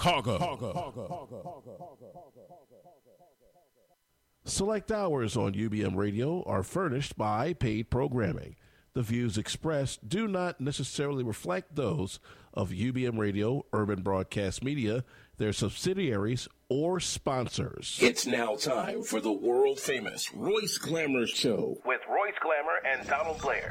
Chicago. Select hours on UBM Radio are furnished by paid programming. The views expressed do not necessarily reflect those of UBM Radio, Urban Broadcast Media, their subsidiaries, or sponsors. It's now time for the world famous Royce Glamour Show. With Royce Glamour and Donald Blair.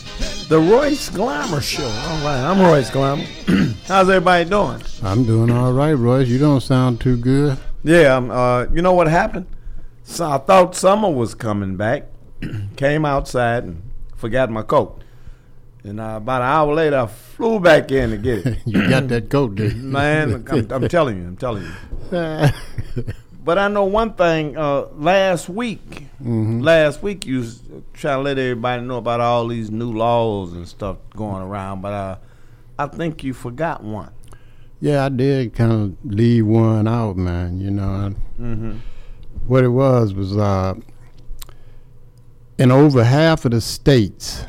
The Royce Glamour Show. All right. I'm Royce Glamour. How's everybody doing? I'm doing all right, Royce. You don't sound too good. Yeah, um, uh, you know what happened? So I thought summer was coming back. Came outside and forgot my coat. And uh, about an hour later, I flew back in to get it. You got that coat, dude. Man, I'm, I'm telling you, I'm telling you. But I know one thing. Uh, last week, last week you was trying to let everybody know about all these new laws and stuff going around. But uh, I think you forgot one. yeah, I did kind of leave one out, man. You know, Mm-hmm. what it was was uh, in over half of the states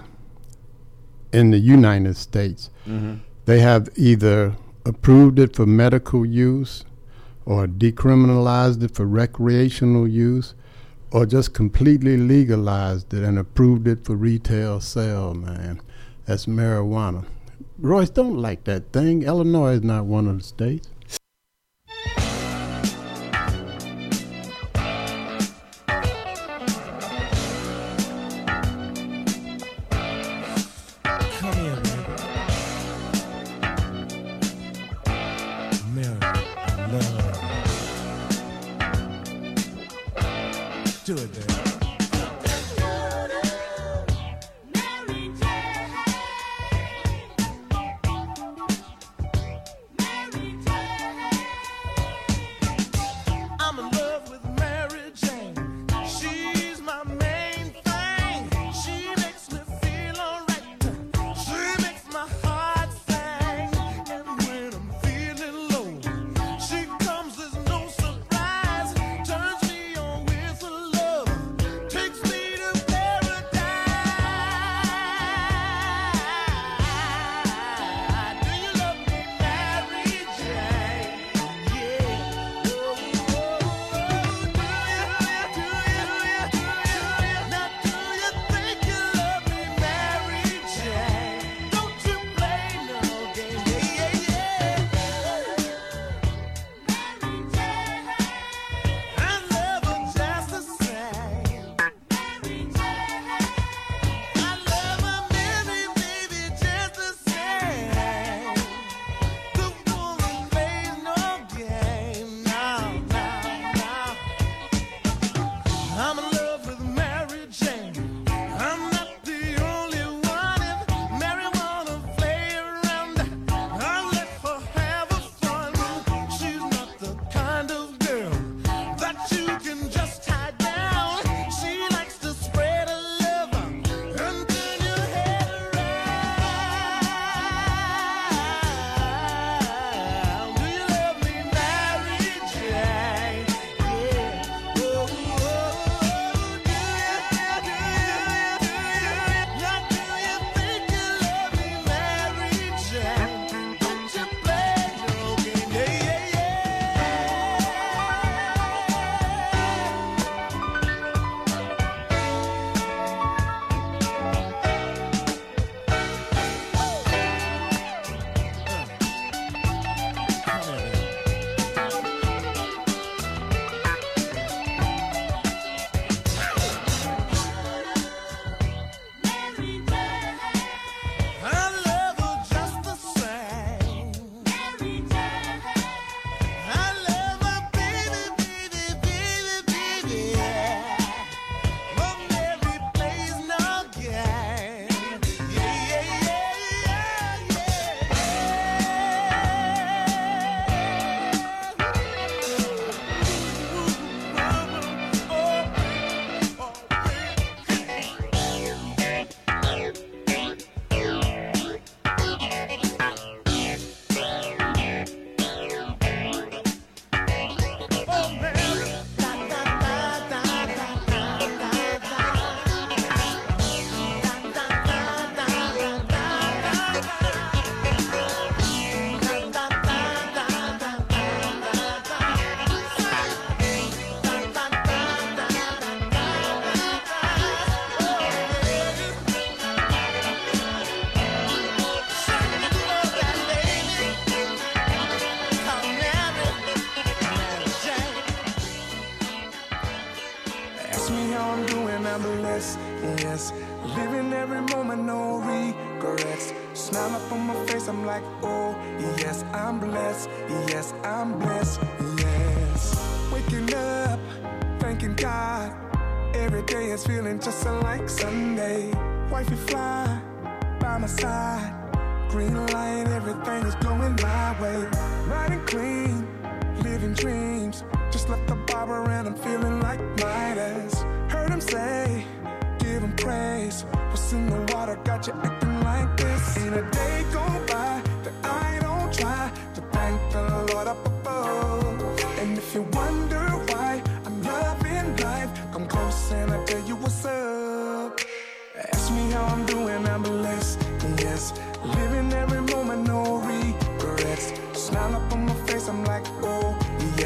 in the United States, Mm-hmm. they have either approved it for medical use or decriminalized it for recreational use or just completely legalized it and approved it for retail sale, man. That's marijuana. Royce don't like that thing. Illinois is not one of the states.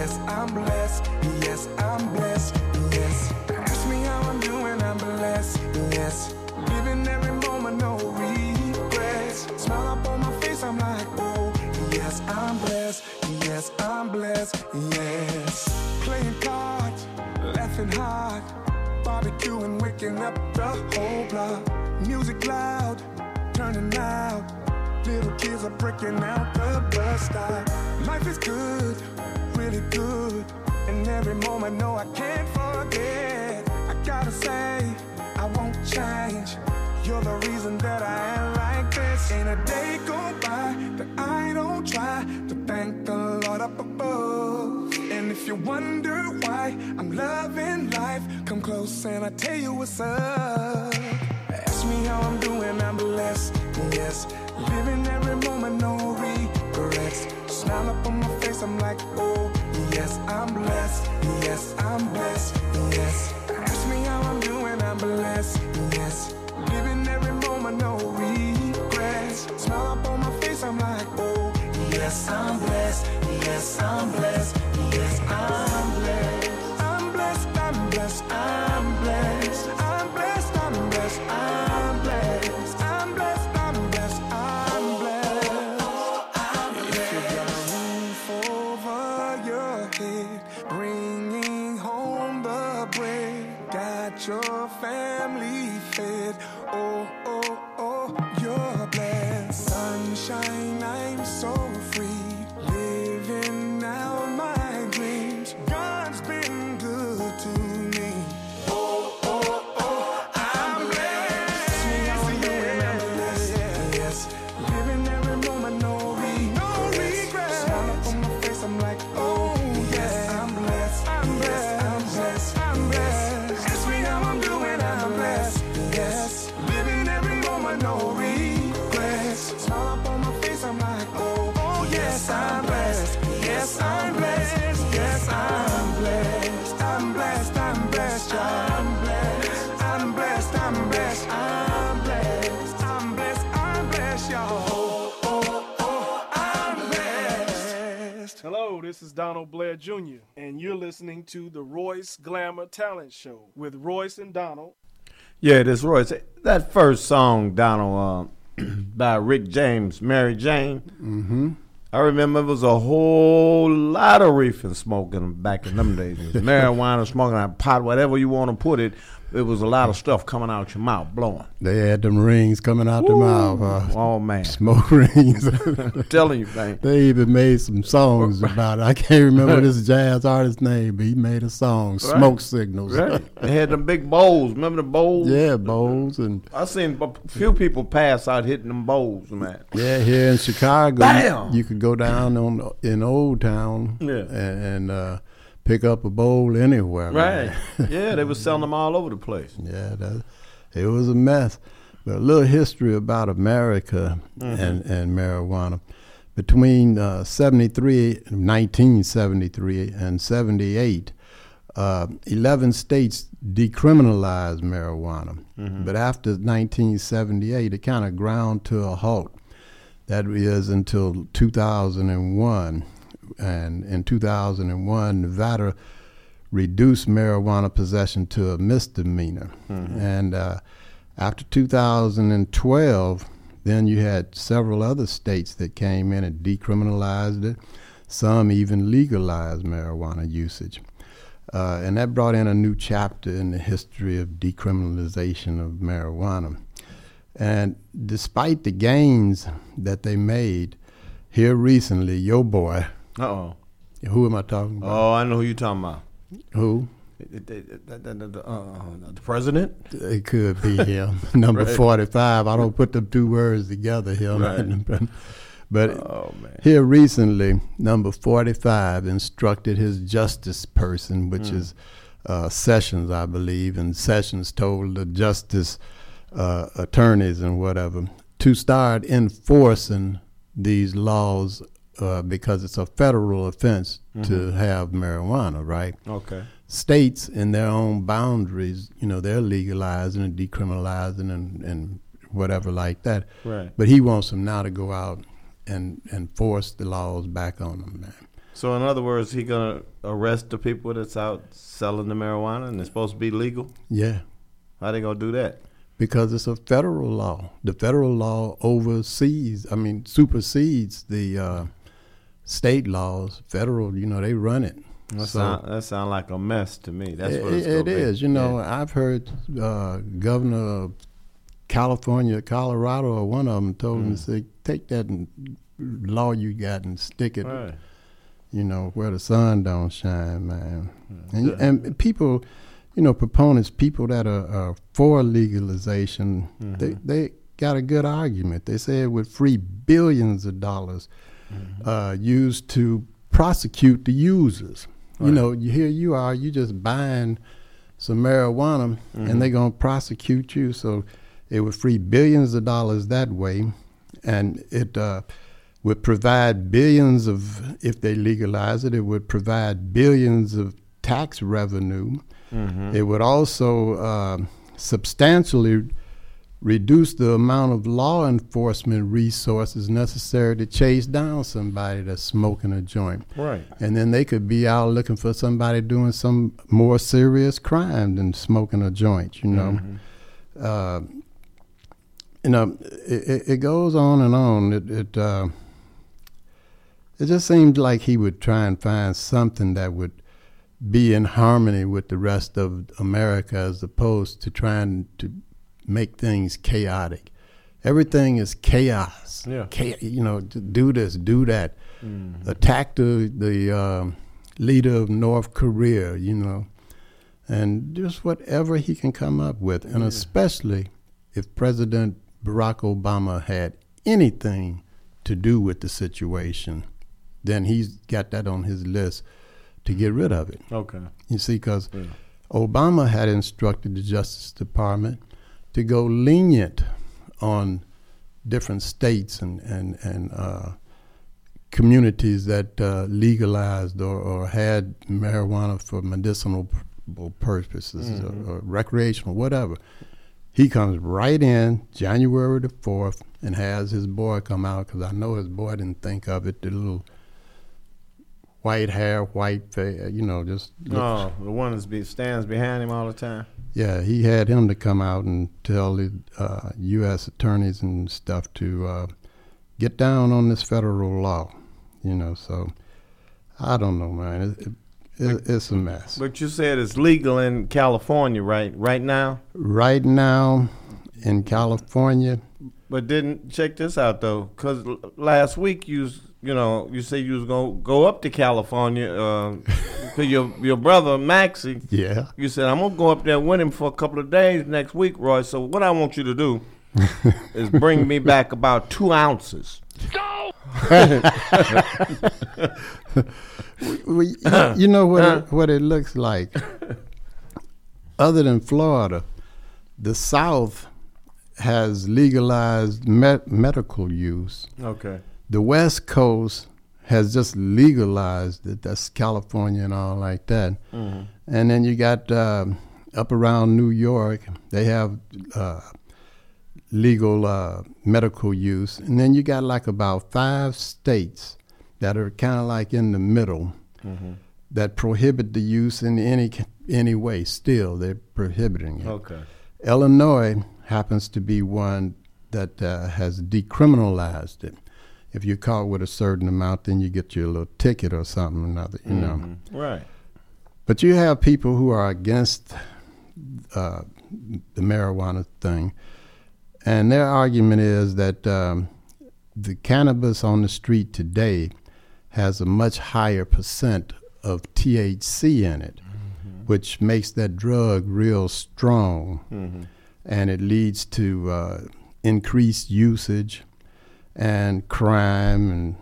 Yes, I'm blessed. Yes, I'm blessed. Yes, ask me how I'm doing, I'm blessed. Yes, living every moment, no regrets. Smile up on my face, I'm like, oh, yes, I'm blessed. Yes, I'm blessed. Yes, playing cards, laughing hard. Barbecuing, waking up the whole block. Music loud, turning out. Little kids are breaking out the bus stop. Life is good, really good. And every moment, no, I can't forget. I gotta say, I won't change. You're the reason that I am like this. Ain't a day go by that I don't try to thank the Lord up above. And if you wonder why I'm loving life, come close and I'll tell you what's up. Ask me how I'm doing, I'm blessed. Yes, living every moment, no. Smile up on my face, I'm like, oh, yes, I'm blessed. Yes, I'm blessed. Yes, ask me how I'm doing, I'm blessed. Yes, living every moment, no regrets. Smile up on my face, I'm like, oh, yes, I'm blessed. Yes, I'm blessed. Yes, I'm blessed. I'm blessed, I'm blessed, I'm blessed. I'm blessed, this is Donald Blair Jr., and you're listening to the Royce Glamour Talent Show with Royce and Donald. Yeah, this Royce. That first song, Donald, uh, by Rick James, Mary Jane. Mm-hmm. I remember it was a whole lot of reefer smoking back in them days. Marijuana smoking, pot, whatever you want to put it. It was a lot of stuff coming out your mouth, blowing. They had them rings coming out the mouth. Uh, Oh man, smoke rings. I'm telling you, man. they even made some songs about it. I can't remember this jazz artist's name, but he made a song, Smoke Signals. Right. They had them big bowls. Remember the bowls? yeah, bowls and I seen a few people pass out hitting them bowls, man. Yeah, here in Chicago, Bam! you could go down on in Old Town Yeah. and, and uh, pick up a bowl anywhere. Right. yeah, they was selling them all over the place. yeah, that, it was a mess. But a little history about America and, and marijuana. Between uh, 73, 1973 and 78, uh, 11 states decriminalized marijuana. But after 1978, it kind of ground to a halt. That is until 2001. And in 2001, Nevada reduced marijuana possession to a misdemeanor. And uh, after 2012, then you had several other states that came in and decriminalized it. Some even legalized marijuana usage. Uh, and that brought in a new chapter in the history of decriminalization of marijuana. And despite the gains that they made, here recently, your boy, Uh oh. who am I talking about? Oh, I know who you're talking about. Who? Uh, the president? It could be him. Number Right. 45. I don't put the two words together here. Right. but Oh, man. here recently, number 45 instructed his justice person, which Hmm. is uh, Sessions, I believe, and Sessions told the justice uh, attorneys and whatever to start enforcing these laws uh, because it's a federal offense to Mm-hmm. have marijuana, right? Okay. states in their own boundaries, you know, they're legalizing and decriminalizing and, and whatever like that. Right. But he wants them now to go out and, and force the laws back on them, man. So, in other words, he gonna arrest the people that's out selling the marijuana and it's supposed to be legal? Yeah, How they gonna do that? because it's a federal law. The federal law oversees, I mean, supersedes the uh, state laws. Federal, you know, they run it. That So- sound that sound like a mess to me. That's what it's it, be. You know, Yeah. I've heard uh, Governor of California, Colorado, or one of them told him to say, take that law you got and stick it, Right. you know, where the sun don't shine, man. And, and people, you know, proponents, people that are, are for legalization, they they got a good argument. They say it would free billions of dollars uh, used to prosecute the users. You know, you here you are, you just buying some marijuana, and they're gonna prosecute you. So it would free billions of dollars that way, and it uh, would provide billions of if they legalize it. It would provide billions of tax revenue. It would also uh, substantially reduce the amount of law enforcement resources necessary to chase down somebody that's smoking a joint. Right. And then they could be out looking for somebody doing some more serious crime than smoking a joint, you know. Uh, you know, it, it, it goes on and on. It it, uh, it just seemed like he would try and find something that would be in harmony with the rest of America, as opposed to trying to make things chaotic. Everything is chaos. Yeah. Cha- you know, do this, do that. Attack the the um leader of North Korea. You know, and just whatever he can come up with, and especially if President Barack Obama had anything to do with the situation, then he's got that on his list to get rid of it. Okay. You see, because Yeah. Obama had instructed the Justice Department to go lenient on different states and and and uh, communities that uh, legalized or, or had marijuana for medicinal purposes or, or recreational, whatever. He comes right in January the fourth and has his boy come out because I know his boy didn't think of it. The little white hair, white face, you know, just look- Oh, the one that stands behind him all the time. Yeah, he had him to come out and tell the uh, U.S. attorneys and stuff to uh, get down on this federal law, you know. So I don't know, man. It, it, it, it's a mess. But you said it's legal in California, right? Right now. Right now in California, But didn't check this out though, because last week you you know you said you was gonna go up to California uh, because your your brother Maxie. yeah, You said I'm gonna go up there with him for a couple of days next week, Roy. So what I want you to do is bring me back about two ounces. we, you, you know what it, uh-huh. what it looks like. Other than Florida, the South has legalized med- medical use. Okay. The West Coast has just legalized it. That's California and all like that. And then you got uh, up around New York, they have uh, legal uh, medical use. And then you got like about five states that are kind of like in the middle that prohibit the use in any any way. Still, they're prohibiting it. Okay. Illinois happens to be one that uh, has decriminalized it. If you're caught with a certain amount, then you get your little ticket or something or another, you know. Right. But you have people who are against uh, the marijuana thing, and their argument is that um, the cannabis on the street today has a much higher percent of THC in it, mm-hmm. which makes that drug real strong, mm-hmm. and it leads to uh, increased usage and crime and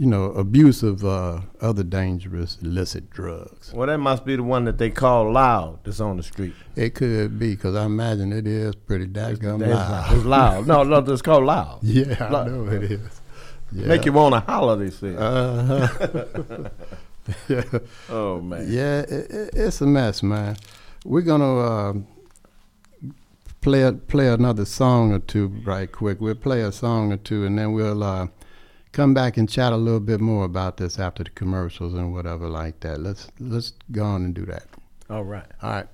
you know, abuse of uh, other dangerous illicit drugs. Well, that must be the one that they call loud that's on the street. It could be because I imagine it is pretty daggum loud. It's loud. no, no, it's called loud. Yeah, loud. I know it is. Yeah. Make you want to holler. They say. Uh-huh. yeah. Oh man. Yeah, it, it, it's a mess, man. We're gonna uh, play play another song or two right quick. We'll play a song or two, and then we'll. Uh, come back and chat a little bit more about this after the commercials and whatever like that. Let's let's go on and do that. All right. All right.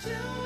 Until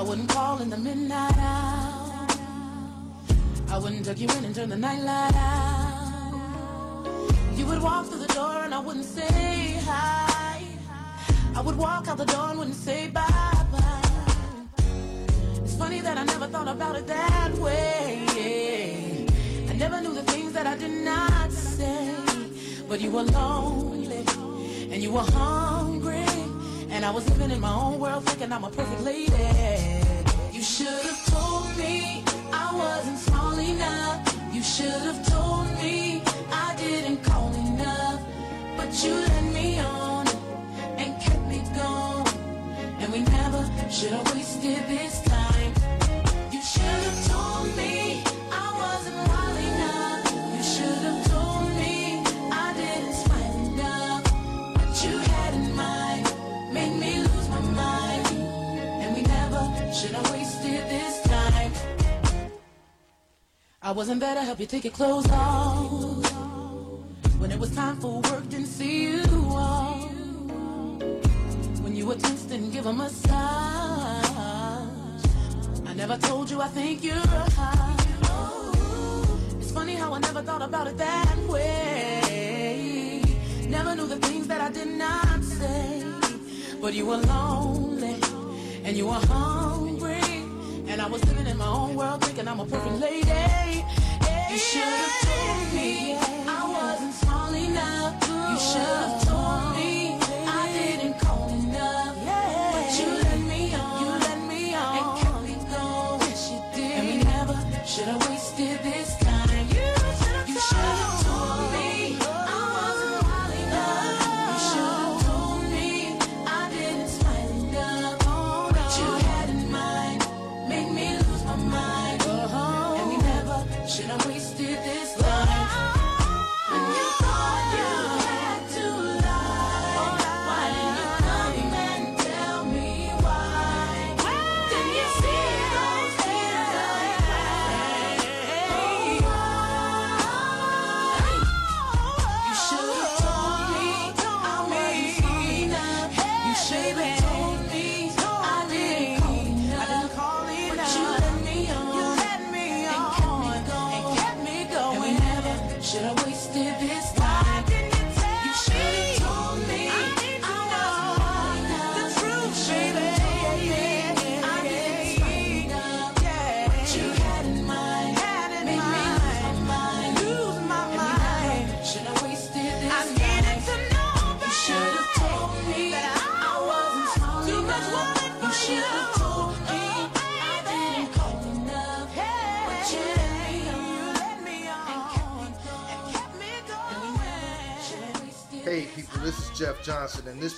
I wouldn't call in the midnight hour. I wouldn't tuck you in and turn the night light out. You would walk through the door and I wouldn't say hi. I would walk out the door and wouldn't say bye bye. It's funny that I never thought about it that way. I never knew the things that I did not say. But you were lonely and you were hungry. And I was living in my own world thinking I'm a perfect lady. You should have told me I didn't call enough, but you let me on and kept me going. And we never should have wasted this. I wasn't there to help you take your clothes off.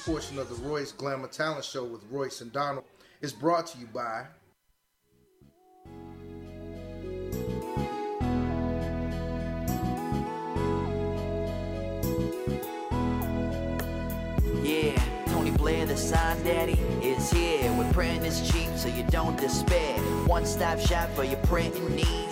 portion of the Royce Glamour Talent Show with Royce and Donald is brought to you by. Yeah, Tony Blair, the sign daddy, is here. We're printing is cheap, so you don't despair. One stop shop for your printing needs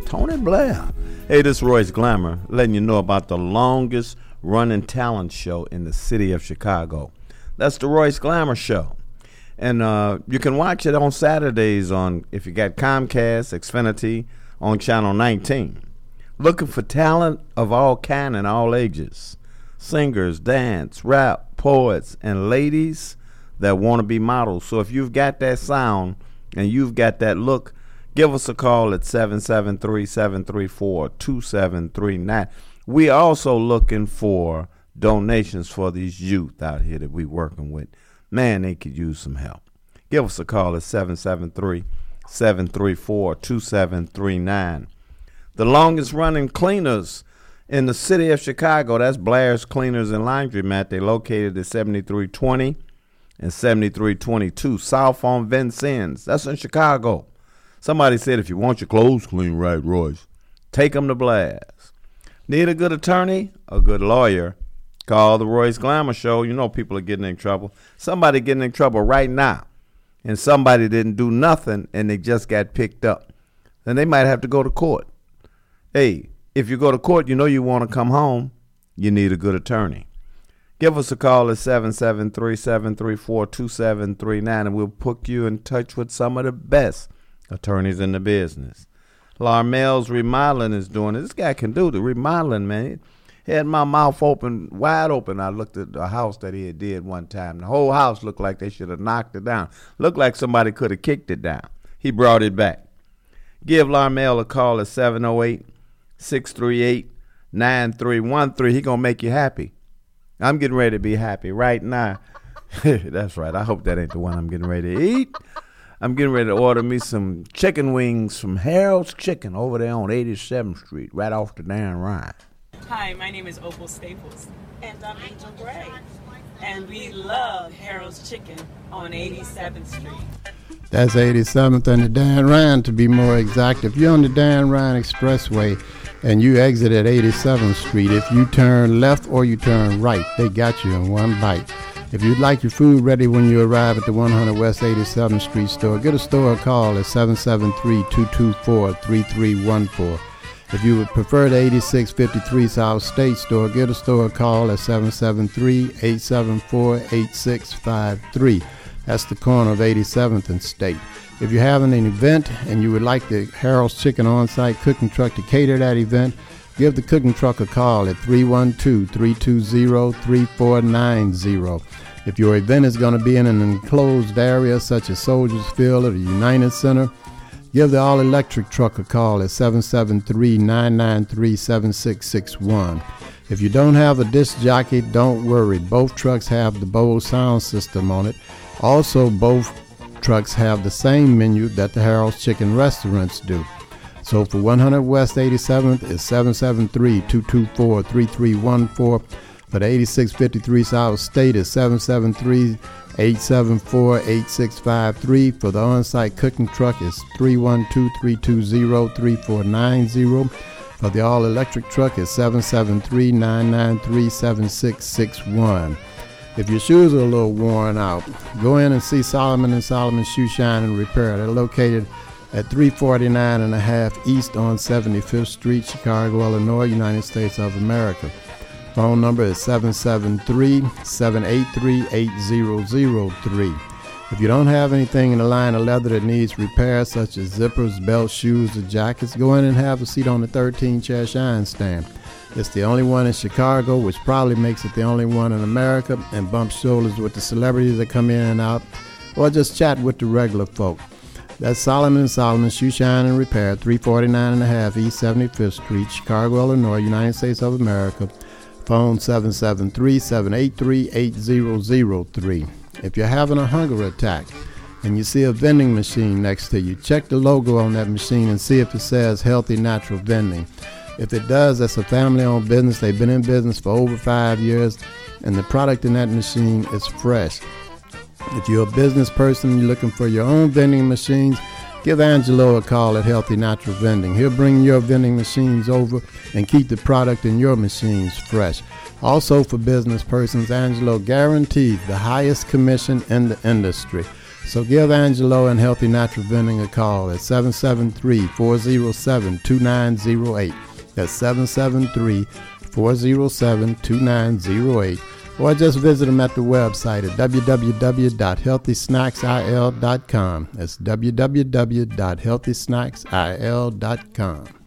Tony Blair. Hey, this is Royce Glamour letting you know about the longest running talent show in the city of Chicago. That's the Royce Glamour Show. And uh, you can watch it on Saturdays on, if you got Comcast, Xfinity, on Channel 19. Looking for talent of all kind and all ages. Singers, dance, rap, poets, and ladies that want to be models. So if you've got that sound and you've got that look, give us a call at 773 734 2739. We also looking for donations for these youth out here that we working with. Man, they could use some help. Give us a call at 773 734 2739. The longest running cleaners in the city of Chicago, that's Blair's Cleaners and Laundromat. They located at 7320 and 7322 South on Vincennes. That's in Chicago. Somebody said if you want your clothes clean right, Royce, take them to Blair's. Need a good attorney, a good lawyer, call the Royce Glamour Show. You know people are getting in trouble. Somebody getting in trouble right now, and somebody didn't do nothing and they just got picked up. Then they might have to go to court. Hey, if you go to court, you know you want to come home, you need a good attorney. Give us a call at 773 734 2739 and we'll put you in touch with some of the best attorneys in the business. Larmel's Remodeling is doing it. This guy can do the remodeling, man. He had my mouth open, wide open. I looked at the house that he had did one time. The whole house looked like they should have knocked it down. Looked like somebody could have kicked it down. He brought it back. Give Larmel a call at 708 638 9313. He going to make you happy. I'm getting ready to be happy right now. That's right. I hope that ain't the one I'm getting ready to eat. I'm getting ready to order me some chicken wings from Harold's Chicken over there on 87th Street, right off the Dan Ryan. Hi, my name is Opal Staples. And I'm Angel Gray. And we love Harold's Chicken on 87th Street. That's 87th and the Dan Ryan to be more exact. If you're on the Dan Ryan Expressway and you exit at 87th Street, if you turn left or you turn right, they got you in one bite. If you'd like your food ready when you arrive at the 100 West 87th Street store, get a store call at 773-224-3314. If you would prefer the 8653 South State store, get a store call at 773-874-8653. That's the corner of 87th and State. If you're having an event and you would like the Harold's Chicken on-site cooking truck to cater that event, give the cooking truck a call at 312-320-3490. If your event is going to be in an enclosed area such as Soldiers Field or the United Center, give the all electric truck a call at 773 993 7661. If you don't have a disc jockey, don't worry. Both trucks have the Bose sound system on it. Also, both trucks have the same menu that the Harold's Chicken restaurants do. So for 100 West 87th is 773 224 3314. For the 8653 South State is 773 874 8653. For the on site cooking truck is 312 320 3490. For the all electric truck is 773 993 7661. If your shoes are a little worn out, go in and see Solomon and Solomon Shoe Shine and Repair. They're located at 349 and a half East on 75th Street, Chicago, Illinois, United States of America. Phone number is 773 783 8003. If you don't have anything in the line of leather that needs repair, such as zippers, belts, shoes, or jackets, go in and have a seat on the 13 chair shine stand. It's the only one in Chicago, which probably makes it the only one in America, and bumps shoulders with the celebrities that come in and out, or just chat with the regular folk. That's Solomon Solomon Shoe Shine and Repair, 349 and a half East 75th Street, Chicago, Illinois, United States of America. Phone 773 783 8003. If you're having a hunger attack and you see a vending machine next to you, check the logo on that machine and see if it says Healthy Natural Vending. If it does, that's a family owned business. They've been in business for over five years, and the product in that machine is fresh. If you're a business person, you're looking for your own vending machines, give Angelo a call at Healthy Natural Vending. He'll bring your vending machines over and keep the product in your machines fresh. Also, for business persons, Angelo guarantees the highest commission in the industry. So give Angelo and Healthy Natural Vending a call at 773 407 2908. That's 773 407 2908. Or just visit them at the website at www.healthysnacksil.com. That's www.healthysnacksil.com.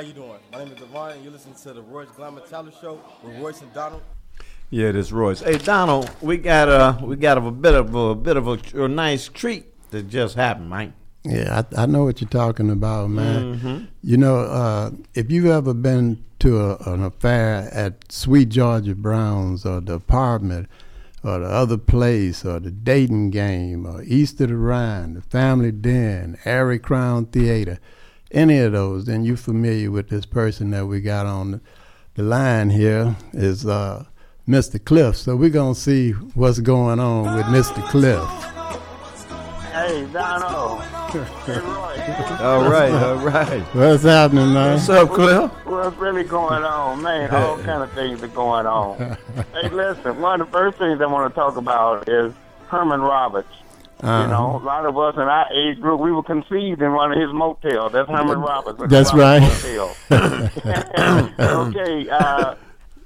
How you doing? My name is Devon, and you're listening to the Royce Glamour Talent Show with Royce and Donald. Yeah, this Royce. Hey Donald, we got a we got a bit of a, a bit of a, a nice treat that just happened, Mike. Yeah, I, I know what you're talking about, man. Mhm. You know, uh, if you've ever been to a, an affair at Sweet Georgia Brown's or the apartment or the other place or the dating game or East of the Ryan, the Family Den, Arie Crown Theater, any of those, then you're familiar with this person that we got on the, the line here is uh, Mr. Cliff. So we're going to see what's going on with Mr. Cliff. Hey, Donald. Hey, Roy. All right, all right. What's happening, man? What's up, Cliff? What's really going on, man? All kind of things are going on. hey, listen. One of the first things I want to talk about is Herman Roberts. Uh-huh. You know, a lot of us in our age group, we were conceived in one of his motels. That's Herman Roberts. That's right. Okay, uh,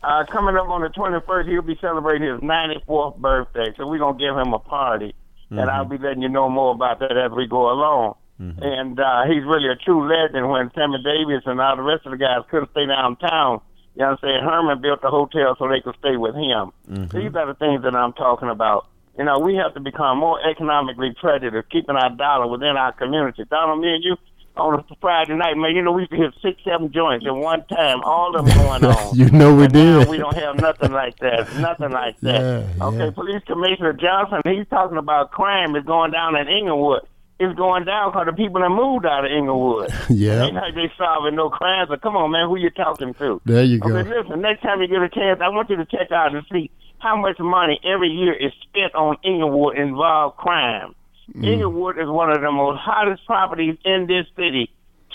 uh, coming up on the 21st, he'll be celebrating his 94th birthday, so we're going to give him a party. And I'll be letting you know more about that as we go along. And uh, he's really a true legend when Sammy Davis and all the rest of the guys couldn't stay downtown. You know what I'm saying? Herman built the hotel so they could stay with him. These are the things that I'm talking about. You know, we have to become more economically prejudiced, keeping our dollar within our community. Donald, me and you, on a Friday night, man. You know, we used to hit six, seven joints at one time, all of them going on. You know we And did. we don't have nothing like that. Nothing like that. Yeah, okay, yeah. Police Commissioner Johnson, he's talking about crime is going down in Englewood. It's going down because the people that moved out of Englewood. Yeah. Ain't like they solving no crimes. But come on, man, who you talking to? There you go. Okay, listen, next time you get a chance, I want you to check out and see how much money every year is spent on Englewood involved crime. Mm. Englewood is one of the most hottest properties in this city.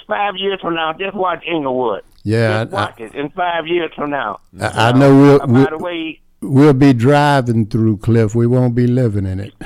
Five years from now, just watch Englewood. Yeah, Just I- watch it in five years from now. I, I know we'll, Uh, by we'll the way, we'll be driving through Cliff. We won't be living in it.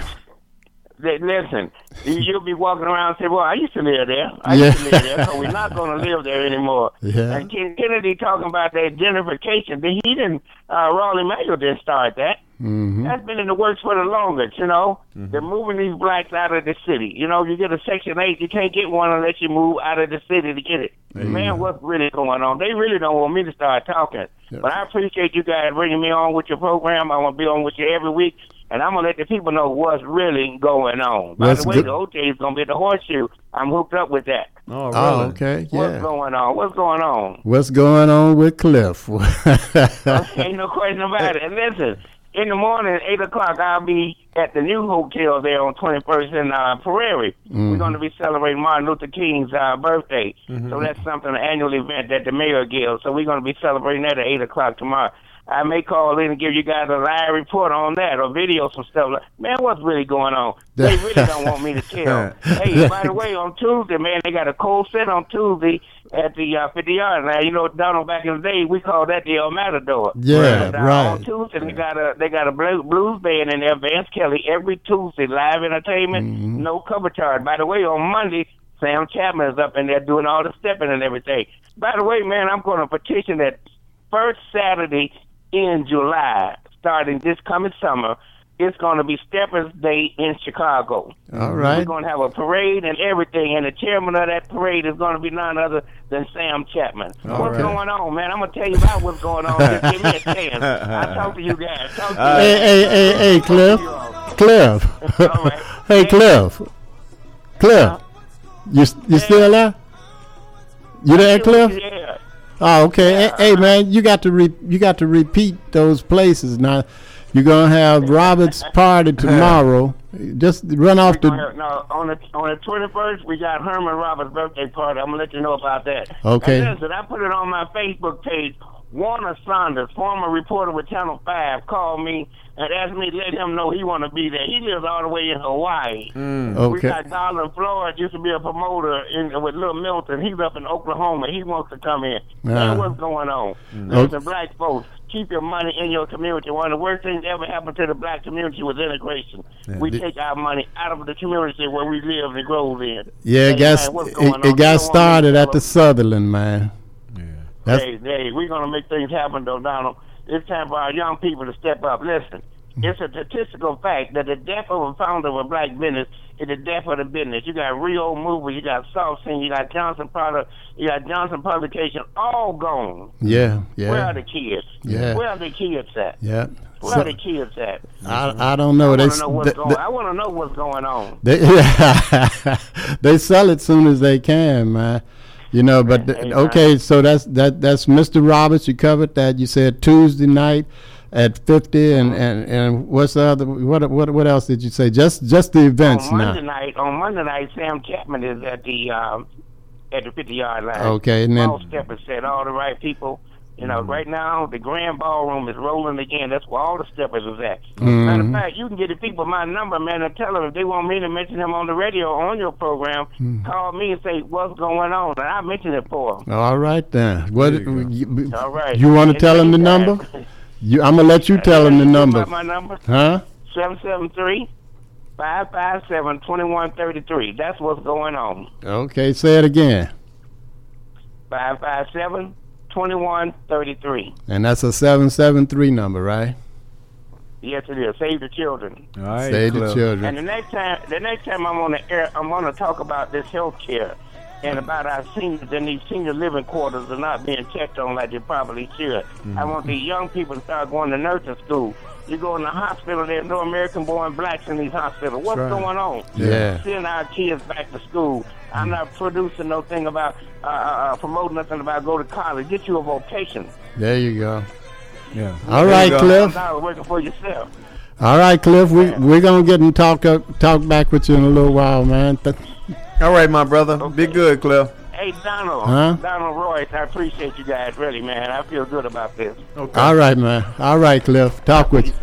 li- listen, you- you'll be walking around and say, "Well, I used to live there. I Yeah. used to live there, so we're not going to live there anymore." Yeah. And Ken Kennedy talking about that gentrification. but He didn't. Uh, Raleigh Mayo didn't start that. hmm That's been in the works for the longest, you know. They're moving these blacks out of the city. You know, you get a Section 8, you can't get one unless you move out of the city to get it. Man, what's really going on? They really don't want me to start talking. But I appreciate you guys bringing me on with your program. I want to be on with you every week. And I'm going to let the people know what's really going on. By That's the way, good. the OJ is going to be at the horseshoe. I'm hooked up with that. Oh, really? Oh, okay, What's going on? What's going on? What's going on with Cliff? Ain't no question about it. And listen, in the morning, eight o'clock, I'll be at the new hotel there on Twenty First in uh, Prairie. We're Mhm. going to be celebrating Martin Luther King's uh, birthday. Mhm. So that's something an annual event that the mayor gives. So we're going to be celebrating that at eight o'clock tomorrow. I may call in and give you guys a live report on that or video some stuff. Like, man, what's really going on? They really don't want me to tell. hey, by the way, on Tuesday, man, they got a cold set on Tuesday at the uh, 50 yard line. You know, Donald, back in the day, we called that the El Matador. Yeah, And, uh, right. On Tuesday, they got a they got a blues band in there, Vance Kelly, every Tuesday, live entertainment, Mm-hmm. no cover charge. By the way, on Monday, Sam Chapman is up in there doing all the stepping and everything. By the way, man, I'm going to petition that first Saturday in July, starting this coming summer. It's going to be Steppers Day in Chicago. All right. We're going to have a parade and everything, and the chairman of that parade is going to be none other than Sam Chapman. All what's right. going on, man? I'm going to tell you about what's going on. Just give me a chance. I'll talk to you guys. Talk to hey, you. hey, hey, hey, Cliff. Cliff. hey, Cliff. Cliff. Uh-huh. You you still there? You there, Cliff? Yeah. Oh, okay. Hey, hey, man, you got to re- you got to repeat those places now. You're gonna have Robert's party tomorrow. Just run off the. No, on the on the twenty first, we got Herman Roberts' birthday party. I'm gonna let you know about that. Okay. And listen, I put it on my Facebook page. Warner Saunders, former reporter with Channel Five, called me and asked me to let him know he want to be there. He lives all the way in Hawaii. We Okay. got Darlin Floyd used to be a promoter in, with Little Milton. He's up in Oklahoma. He wants to come in. Man, what's going on? Mm. Listen, black folks, keep your money in your community. One of the worst things that ever happened to the black community was integration. Yeah. We The- take our money out of the community where we live and grow in. Yeah, it Hey, got man, it, it got don't want me started at the. Sutherland, man. That's Hey, hey, we're gonna make things happen, though, Donald. It's time for our young people to step up. Listen, mm-hmm. it's a statistical fact that the death of a founder of a black business is the death of the business. You got Rio Movers, you got Soft Sheen, you got Johnson Product, you got Johnson Publication, all gone. yeah, Where are the kids? Yeah. Where are the kids at? yeah. Where So- are the kids at? I I don't know. I They want s- to know what's they- going. they- I want to know what's going on. They they sell it soon as they can, man. You know, but th- okay, so that's that that's Mr. Roberts. You covered that. You said Tuesday night at fifty, and and and what's the other? What what what else did you say? Just just the events on Monday now. night, on Monday night, Sam Chapman is at the um, at the fifty yard line. Okay, and then- all steppers said all the right people. You know, right now the grand ballroom is rolling again. That's where all the steppers is at. Matter of Mhm. fact, you can get the people my number, man, and tell them if they want me to mention him on the radio or on your program, Mm. call me and say what's going on, and I mention it for them. All right then. What you, All right. you want to tell him the number? You, I'm gonna let you tell him the number. My number. Huh? 773 557 2133. That's what's going on. Okay, say it again. 557 2133. And that's a seven seven three number, right? Yes, it is. Save the children. All right, Save the children. And the next time, the next time I'm on the air, I'm going to talk about this health care and about our seniors and these senior living quarters are not being checked on like they probably should. I mm-hmm. want these young people to start going to nursing school. You go in the hospital, there's no American-born blacks in these hospitals. What's right. going on? Yeah. Send our kids back to school. I'm not producing no thing about uh, uh, promoting nothing about go to college. Get you a vocation. There you go. Yeah. All right, Cliff. Now working for yourself. All right, Cliff. We we're gonna get and talk up, talk back with you in a little while, man. Th- All right, my brother. Be good, Cliff. Hey, Donald. Huh? Donald Royce, I appreciate you guys, really, man. I feel good about this. Okay. All right, man. All right, Cliff. Talk with you.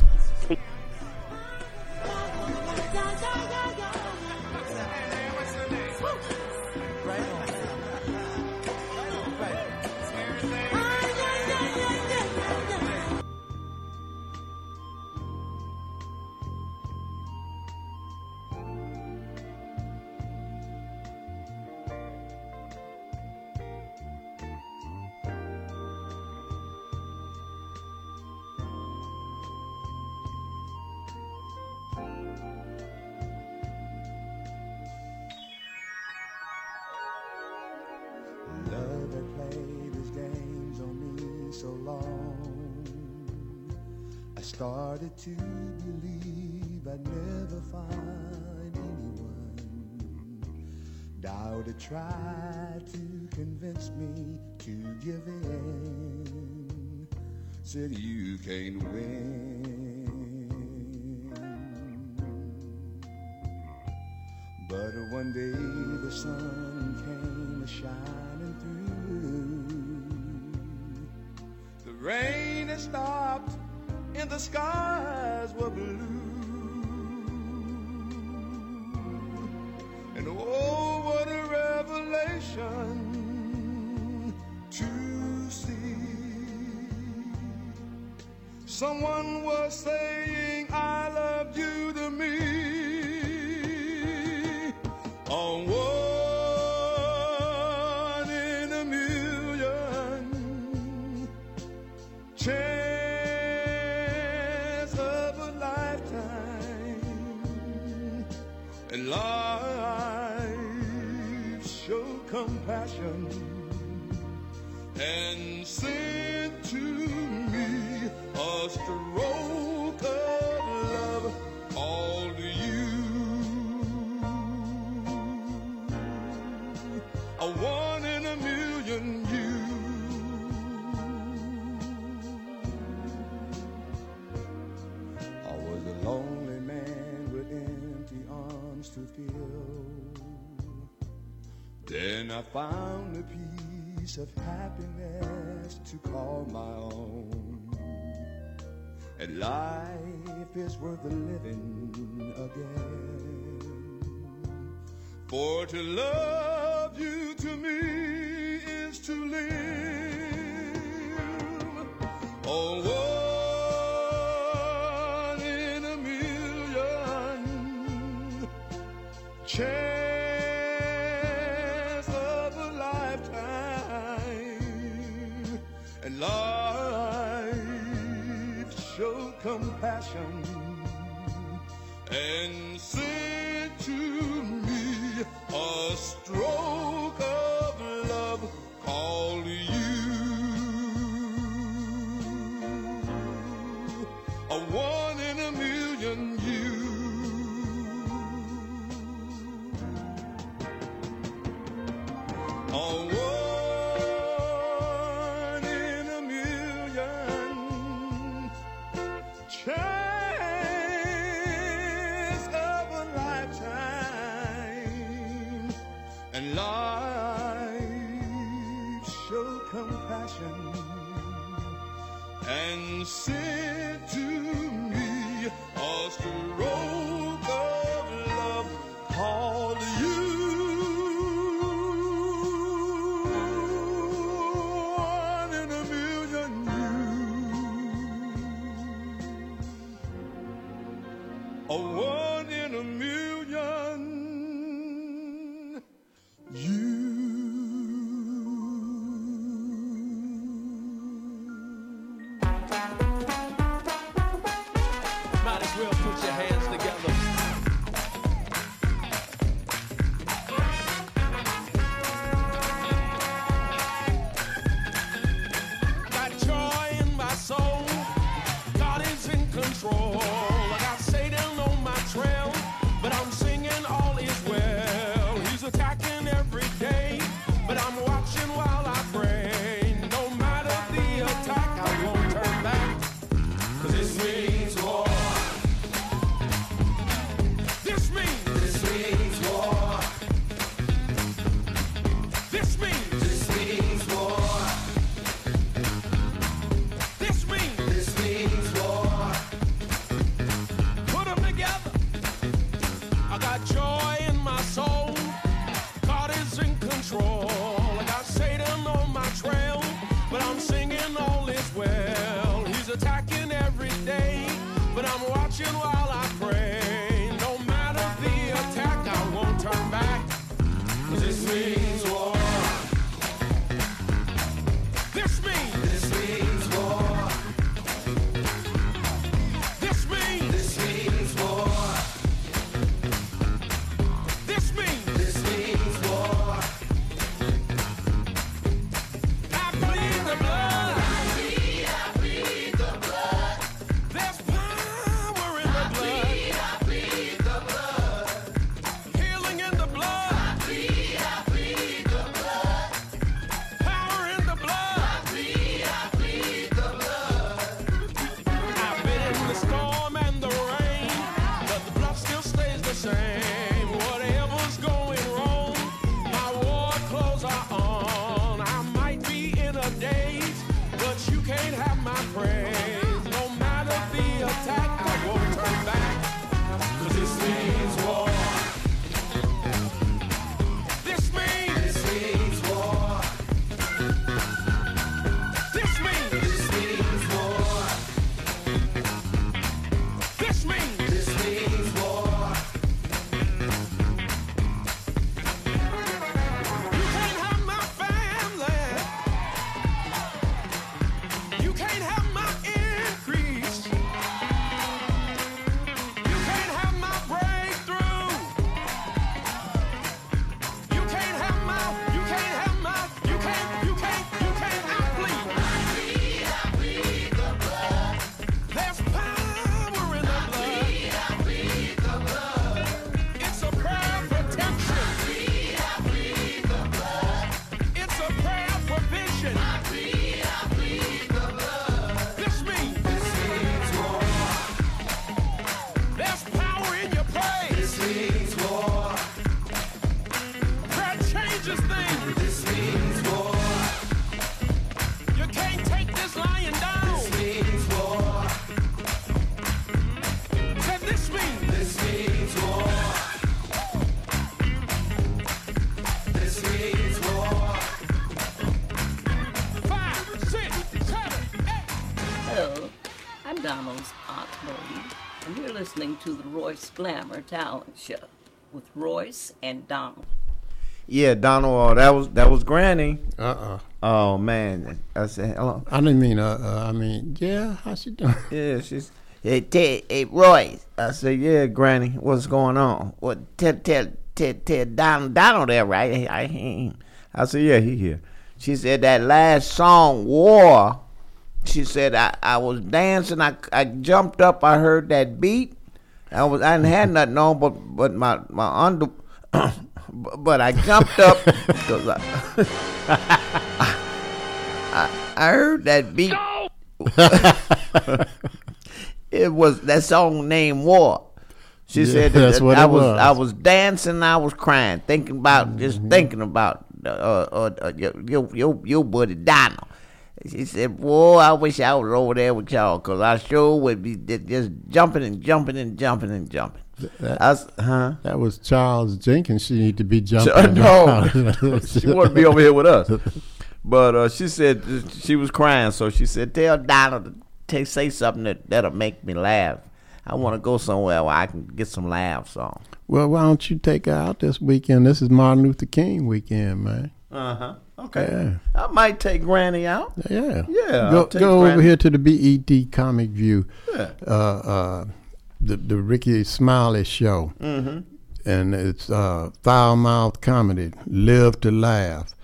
Games on me so long. I started to believe I'd never find anyone. Doubt had tried to convince me to give in. Said you can't win. Someone was saying, found a piece of happiness to call my own. And life is worth living again. For to love Royce Glamour Talent Show with Royce and Donald. Yeah, Donald. Uh, that was that was Granny. Uh uh Oh man, I said hello. I didn't mean uh, uh I mean yeah. How she doing? Yeah, she's. Hey, Ted, hey, Roy. I said, yeah, Granny, what's going on? What? Tell, tell, tell, tell Donald, Donald there, right? I, I, I said, yeah, he here. She said that last song, War. She said I, I was dancing. I, I jumped up. I heard that beat. I was I didn't have nothing on, but but my my under. but I jumped up because I, I, I heard that beat. it was that song named War. She Yeah, said that, that's that what I it was, was. I was dancing, I was crying, thinking about just thinking about uh, uh, uh, your, your your your buddy Donald. She said, "Boy, I wish I was over there with y'all, cause I sure would be just jumping and jumping and jumping and jumping." That, I was, huh? that was Charles Jenkins. She need to be jumping. So- no, she wanted to be over here with us. But uh, she said she was crying, so she said, "Tell Donald to take, say something that that'll make me laugh. I want to go somewhere where I can get some laughs on." Well, why don't you take her out this weekend? This is Martin Luther King weekend, man. Uh huh. Okay. Yeah. I might take Granny out. Yeah. Yeah. Go, go over here to the BET Comic View. Yeah. Uh, uh, the the Rickey Smiley show. Mhm. And it's uh, Foul Mouth Comedy, Live to Laugh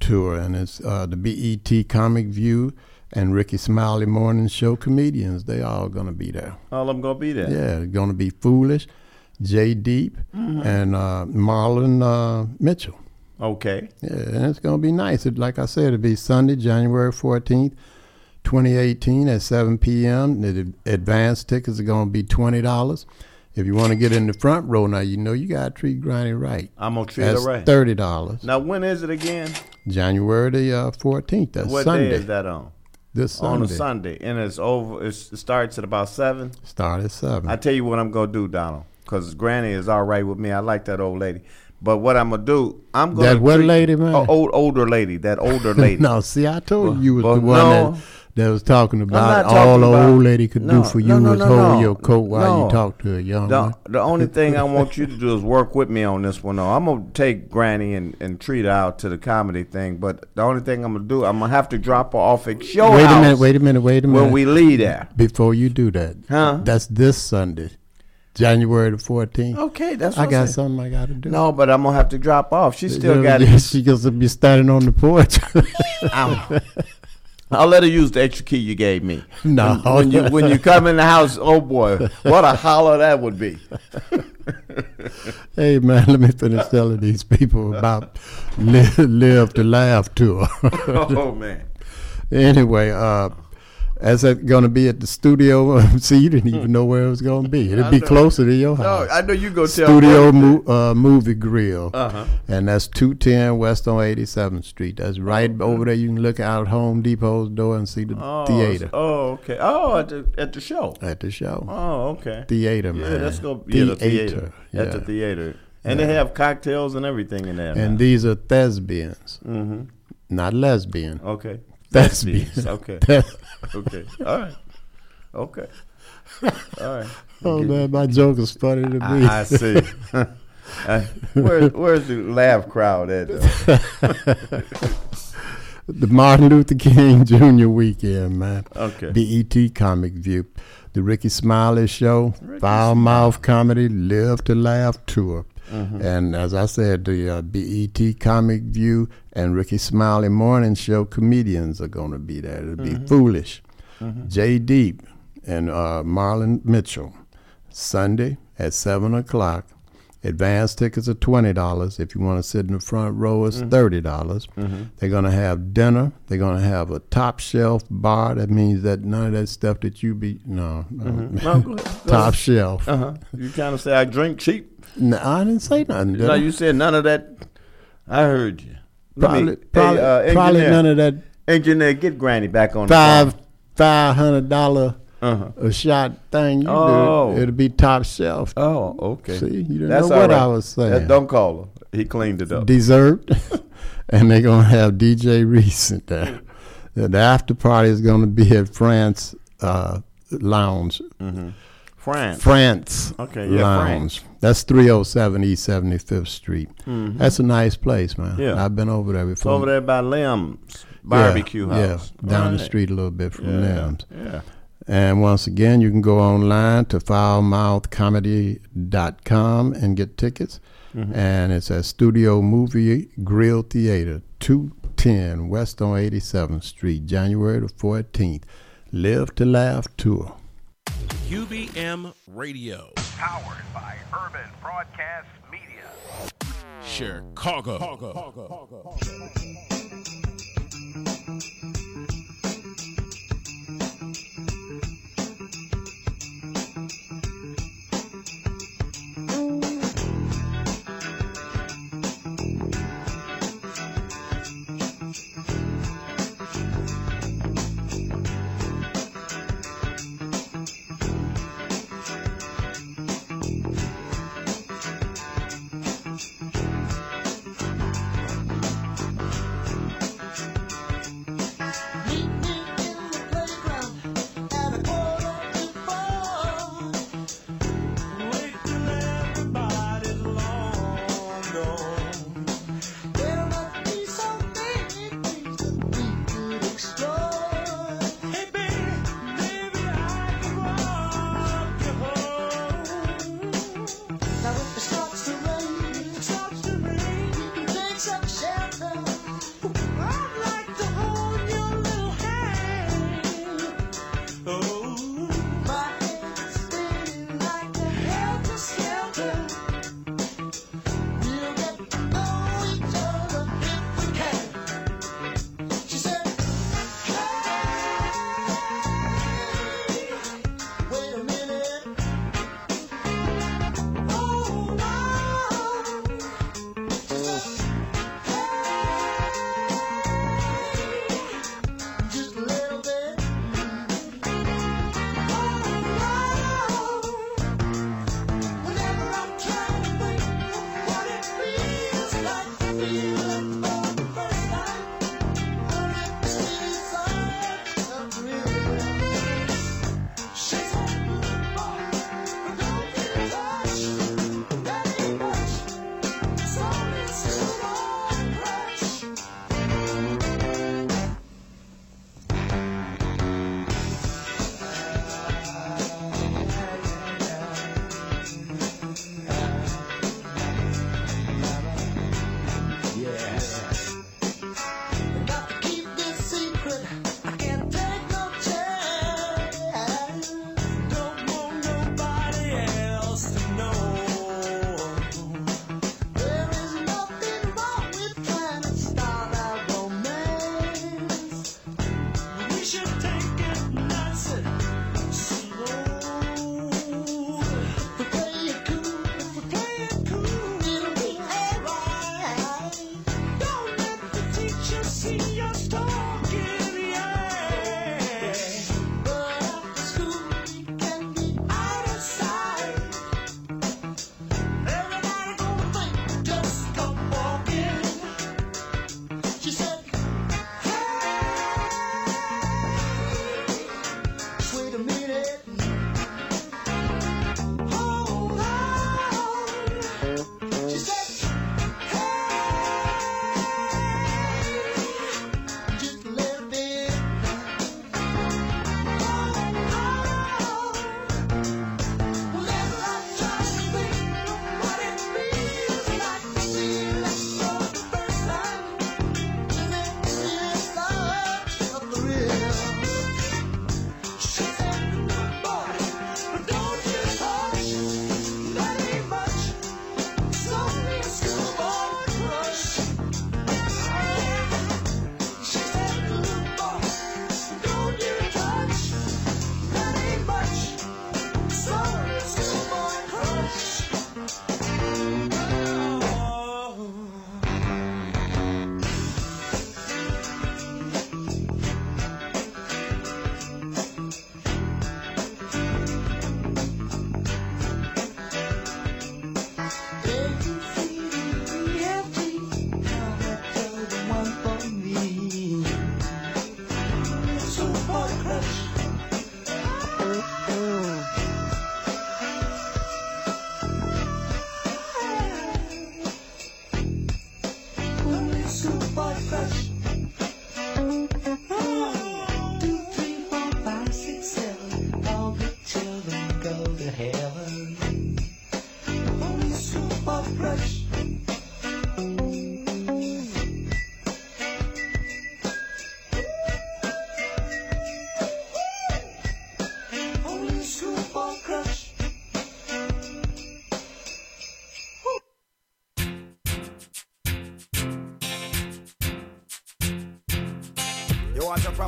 tour, and it's uh, the BET Comic View and Rickey Smiley Morning Show comedians. They all gonna be there. All of them gonna be there. Yeah, gonna be Foolish, Jay Deep, Mhm. and uh, Marlon uh, Mitchell. Okay. Yeah, and it's gonna be nice. It, like I said, it'll be Sunday, January fourteenth, twenty eighteen, at seven p.m. The advanced tickets are gonna be twenty dollars. If you want to get in the front row, now you know you gotta treat Granny right. I'm gonna treat That's her right. Thirty dollars. Now when is it again? January the uh, fourteenth. That's what Sunday. day is that on? This On a Sunday. Sunday, and it's over. It's, it starts at about seven. Start at seven. I tell you what I'm gonna do, Donald. because Granny is all right with me. I like that old lady. But what I'm gonna do, I'm gonna That what lady, man? Oh, old older lady. That older lady. no, see, I told you you was the one no. that, that was talking about not all talking the old lady could No, do for no, you was hold your coat while you talk to a young The, one. the only thing I want you to do is work with me on this one. Though. I'm gonna take Granny and, and treat her out to the comedy thing, but the only thing I'm gonna do, I'm gonna have to drop her off at show Wait a minute, wait a minute, wait a minute. when we leave there. Before you do that, Huh? That's this Sunday, January the 14th. Okay, that's I got I'm something I got to do. No, but I'm gonna have to drop off. She still got it. She gonna be standing on the porch. I'll, I'll let her use the extra key you gave me. No. when, when you when you come in the house, oh boy, what a holler that would be. hey man, let me finish telling these people about live, live to laugh tour. Oh, man. Anyway, uh, as it's going to be at the studio, see, you didn't even know where it was going to be. It'd be closer to your house. No. I know you go tell Studio mo- uh, Movie Grill, Uh-huh. and that's two ten West on Eighty Seventh Street. That's right over there. You can look out Home Depot's door and see the Oh, theater Oh, okay. Oh, at the at the show. at the show. Oh, okay. Theater, Yeah, man. let's go. Yeah, the theater. At the theater, and Yeah. they have cocktails and everything in there. And now. these are thespians, Mm-hmm. not lesbian. Okay. Thespians. Thespians, okay. Okay. All right. Okay. All right. Oh Get- man, my joke is funny to me. I, I see. Uh, where, where's the laugh crowd at? the Martin Luther King Jr. weekend, man. Okay. BET Comic View, the Rickey Smiley Show, Foul Mouth Comedy, Live to Laugh Tour. Mhm. And as I said, the uh, BET Comic View and Rickey Smiley Morning Show comedians are going to be there. It'll be Mhm. Foolish, Mhm. Jay Deep, and uh, Marlon Mitchell. Sunday at 7 o'clock. Advance tickets are twenty dollars. If you want to sit in the front row, it's Mhm. thirty dollars. Mhm. They're gonna have dinner. They're gonna have a top shelf bar. That means that none of that stuff that you be no, no. No, go ahead. Go top shelf. Uh-huh. You kind of say I drink cheap? No, I didn't say nothing. did No, I? you said none of that. I heard you. Probably- probably- hey, uh, probably none of that- Engineer, get Granny back on five five hundred dollar Uh-huh. a shot thing. You Oh. do, it'll be top shelf. Oh, okay. See, you didn't That's know what right. I was saying. That- don't call her. He cleaned it up. Dessert, and they're gonna have DJ Reese in there. The after party is gonna be at France uh, Lounge. Mhm. France. France. Okay, yeah, Lounge. That's 307 East 75th Street. Mhm. That's a nice place, man. Yeah. I've been over there It's before. over there by Lem's barbecue yeah, house. Yeah, down All the street a little bit from Yeah, yeah. And once again, you can go online to foulmouthcomedy.com and get tickets. Mhm. And it's at Studio Movie Grill Theater, 210 West on 87th Street, January the 14th. Live to Laugh Tour. UBM Radio. Powered by Urban Broadcast Media. Chicago. crush.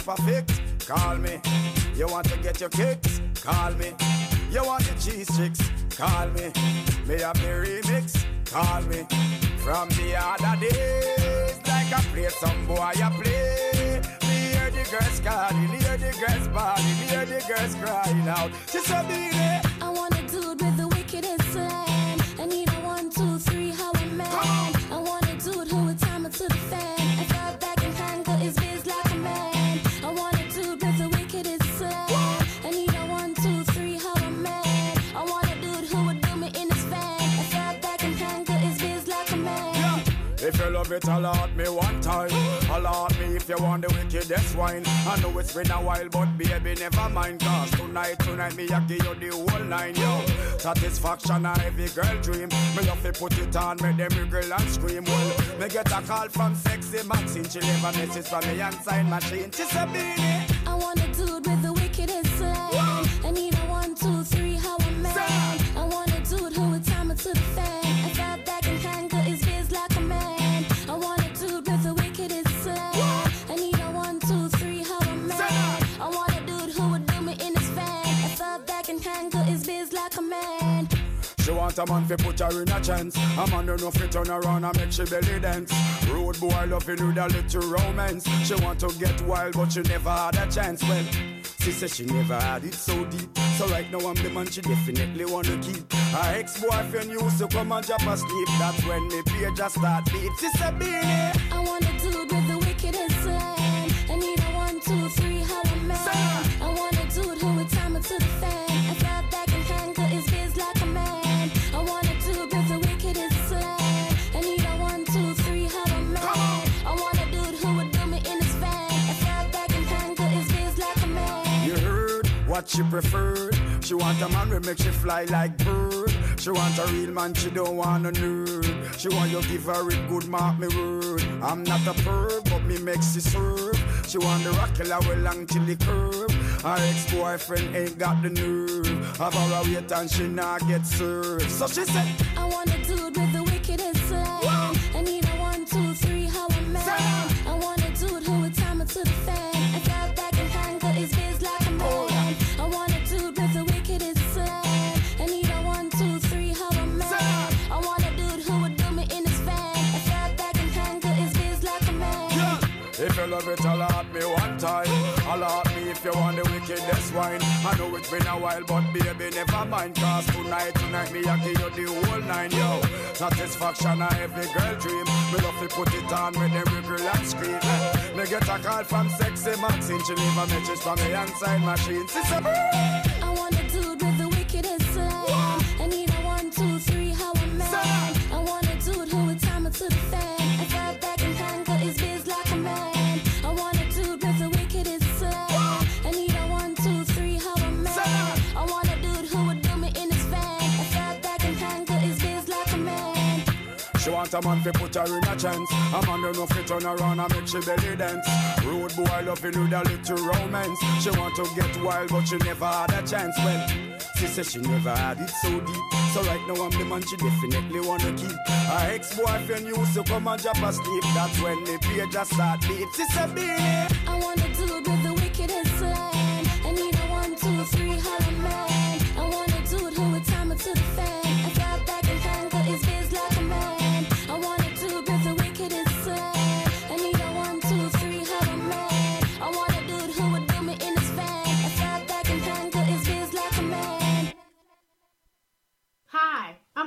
A fix? Call me. You want to get your kicks? Call me. You want the cheese chicks? Call me. Me have the remix? Call me. From the other days, like I play some boy, I play. Me hear the girls calling, hear the girls bawling, hear the girls crying out. Just a It, alert me one time. Alert me if you want the wickedest wine. I know it's been a while, but baby, never mind. Cause tonight, tonight, me, I give you the whole nine, yo. Satisfaction, a every girl dream. Me love to put it on, make them wriggle and scream. Well, me get a call from sexy Maxine. She leave a message from me and sign machine. She said, Beenie. A man fi put her in a chance. A man don't know fi turn around and make she belly dance. Road boy loving with a little romance. She want to get wild but she never had a chance. Well, she said she never had it so deep. So right now I'm the man she definitely wanna keep. Her ex-boyfriend used to come and drop asleep. That's when the page just start beat. She said, Beenie. I want she preferred. She want a man who make she fly like bird. She want a real man, she don't want a nerd. She want you give her a good mark, me word. I'm not a perv, but me makes she serve. She want the rock killer well long till the curve. Her ex-boyfriend ain't got the nerve. Have her a wait and she not get served. So she said, I want a dude with the wickedest You love me one time. Alert me if you want the wickedest wine. I know it's been a while, but baby, never mind. Cause tonight, tonight, me, I give you the whole nine, yo. Satisfaction, a every girl dream. Me love to put it on, make them wriggle and scream. Me get a call from sexy Maxine. She leave a message me and sign machine. She want a man fi put her in a chance. A man don't know fi turn around and make she belly dance. Rude boy loving with a little romance. She want to get wild but she never had a chance. Well, she said she never had it so deep. So right now I'm the man she definitely wanna keep. Her ex-boyfriend used to come and drop asleep. That's when the page just start beat. She said, Beenie. I want a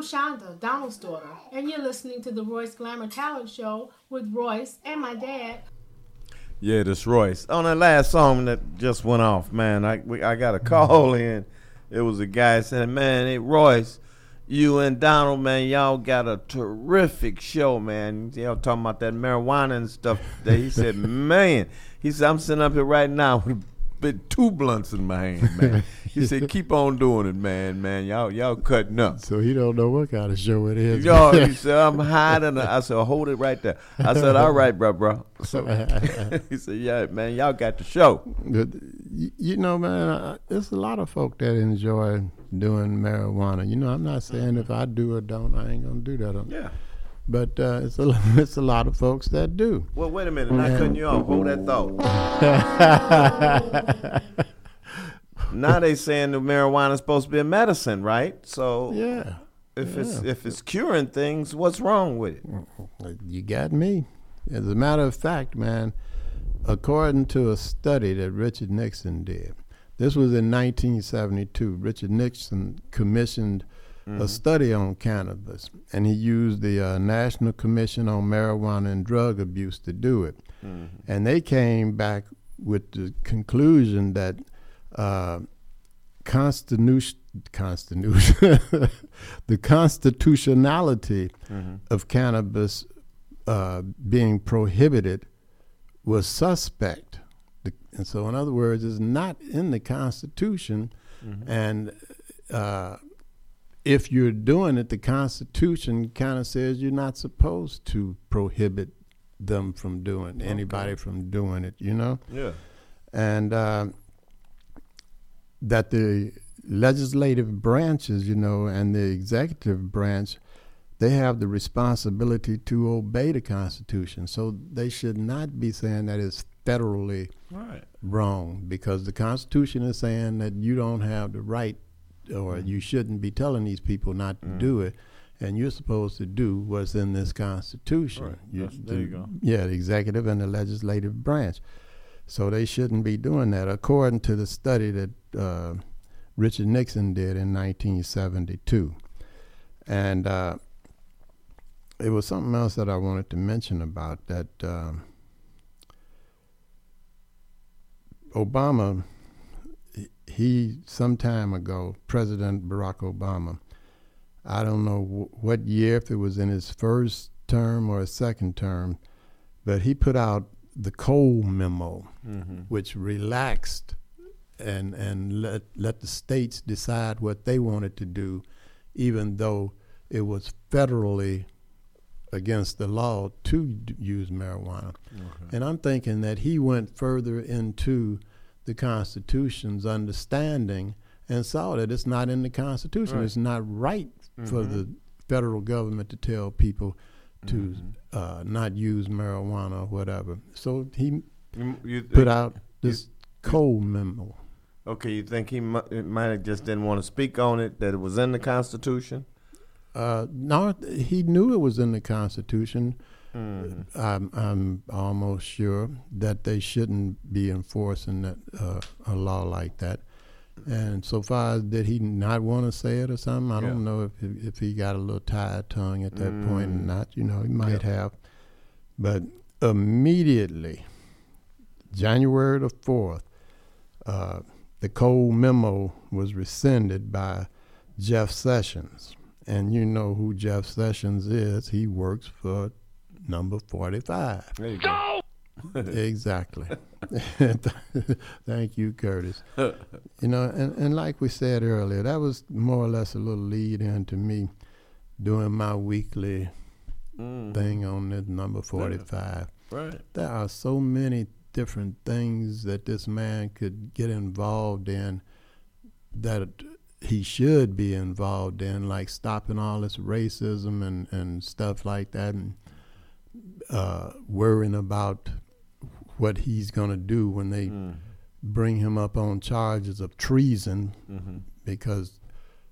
I'm Shonda, Donald's daughter, and you're listening to the Royce Glamour Talent Show with Royce and my dad. Yeah, this Royce. On that last song that just went off, man, I we, I got a call in. It was a guy saying, "Man, hey Royce, you and Donald, man, y'all got a terrific show, man. Y'all talking about that marijuana and stuff." That he said, "Man," he said, "I'm sitting up here right now with spit two blunts in my hand, man. he said, "Keep on doing it, man, man. Y'all, y'all cutting up." So he don't know what kind of show it is. Yo, he said, "I'm hiding." I said, "Hold it right there." I said, "All right, bro, bro." So he said, "Yeah, man, y'all got the show." You know, man, there's a lot of folk that enjoy doing marijuana. You know, I'm not saying uh-huh. if I do or don't, I ain't gonna do that. Yeah. But uh, it's a it's a lot of folks that do. Well, wait a minute. Not Yeah. cutting you off. Hold that thought. now they saying that marijuana is supposed to be a medicine, right? So Yeah. if it's if it's curing things, what's wrong with it? You got me. As a matter of fact, man, according to a study that Richard Nixon did, this was in 1972. Richard Nixon commissioned a Mhm. study on cannabis, and he used the uh, National Commission on Marijuana and Drug Abuse to do it. Mhm. And they came back with the conclusion that uh, constitution, constitution the constitutionality Mhm. of cannabis uh, being prohibited was suspect. The, and so, in other words, it's not in the Constitution. Mhm. And uh, if you're doing it, the Constitution kind of says you're not supposed to prohibit them from doing anybody from doing it. You know. Yeah. And uh, that the legislative branches, you know, and the executive branch, they have the responsibility to obey the Constitution. So they should not be saying that it's federally Right. wrong because the Constitution is saying that you don't have the right or you shouldn't be telling these people not to Mm. do it. And you're supposed to do what's in this Constitution. Right. You- there you go. Yeah, the executive and the legislative branch. So they shouldn't be doing that, according to the study that uh, Richard Nixon did in 1972. And uh, it was something else that I wanted to mention about that. Um, Obama, he- some time ago, President Barack Obama, I don't know wh- what year, if it was in his first term or his second term, but he put out the Cole memo, Mhm. which relaxed and and let let the states decide what they wanted to do, even though it was federally against the law to d- use marijuana. And I'm thinking that he went further into the Constitution's understanding and saw that it's not in the Constitution. Right. It's not right for Mhm. the federal government to tell people to Mm-hmm. uh, not use marijuana or whatever. So he You- you put out this Cole memo. Okay, you think he mu- might have just didn't want to speak on it that it was in the Constitution? Uh, no, he knew it was in the Constitution. Mhm. I'm, I'm almost sure that they shouldn't be enforcing that, uh, a law like that. And so far did he not want to say it or something, I don't know if if he got a little tired tongue at that point or Mm. not. You know, he might Yeah. have. But immediately, January the fourth, uh, the Cole memo was rescinded by Jeff Sessions. And you know who Jeff Sessions is. He works for number 45. There you go. exactly. Thank you, Curtis. you know, and, and like we said earlier, that was more or less a little lead in to me doing my weekly Mhm. thing on this number 45. Right. There are so many different things that this man could get involved in that he should be involved in, like stopping all this racism and, and stuff like that, and uh, worrying about what he's going to do when they Mm. bring him up on charges of treason, Mhm. because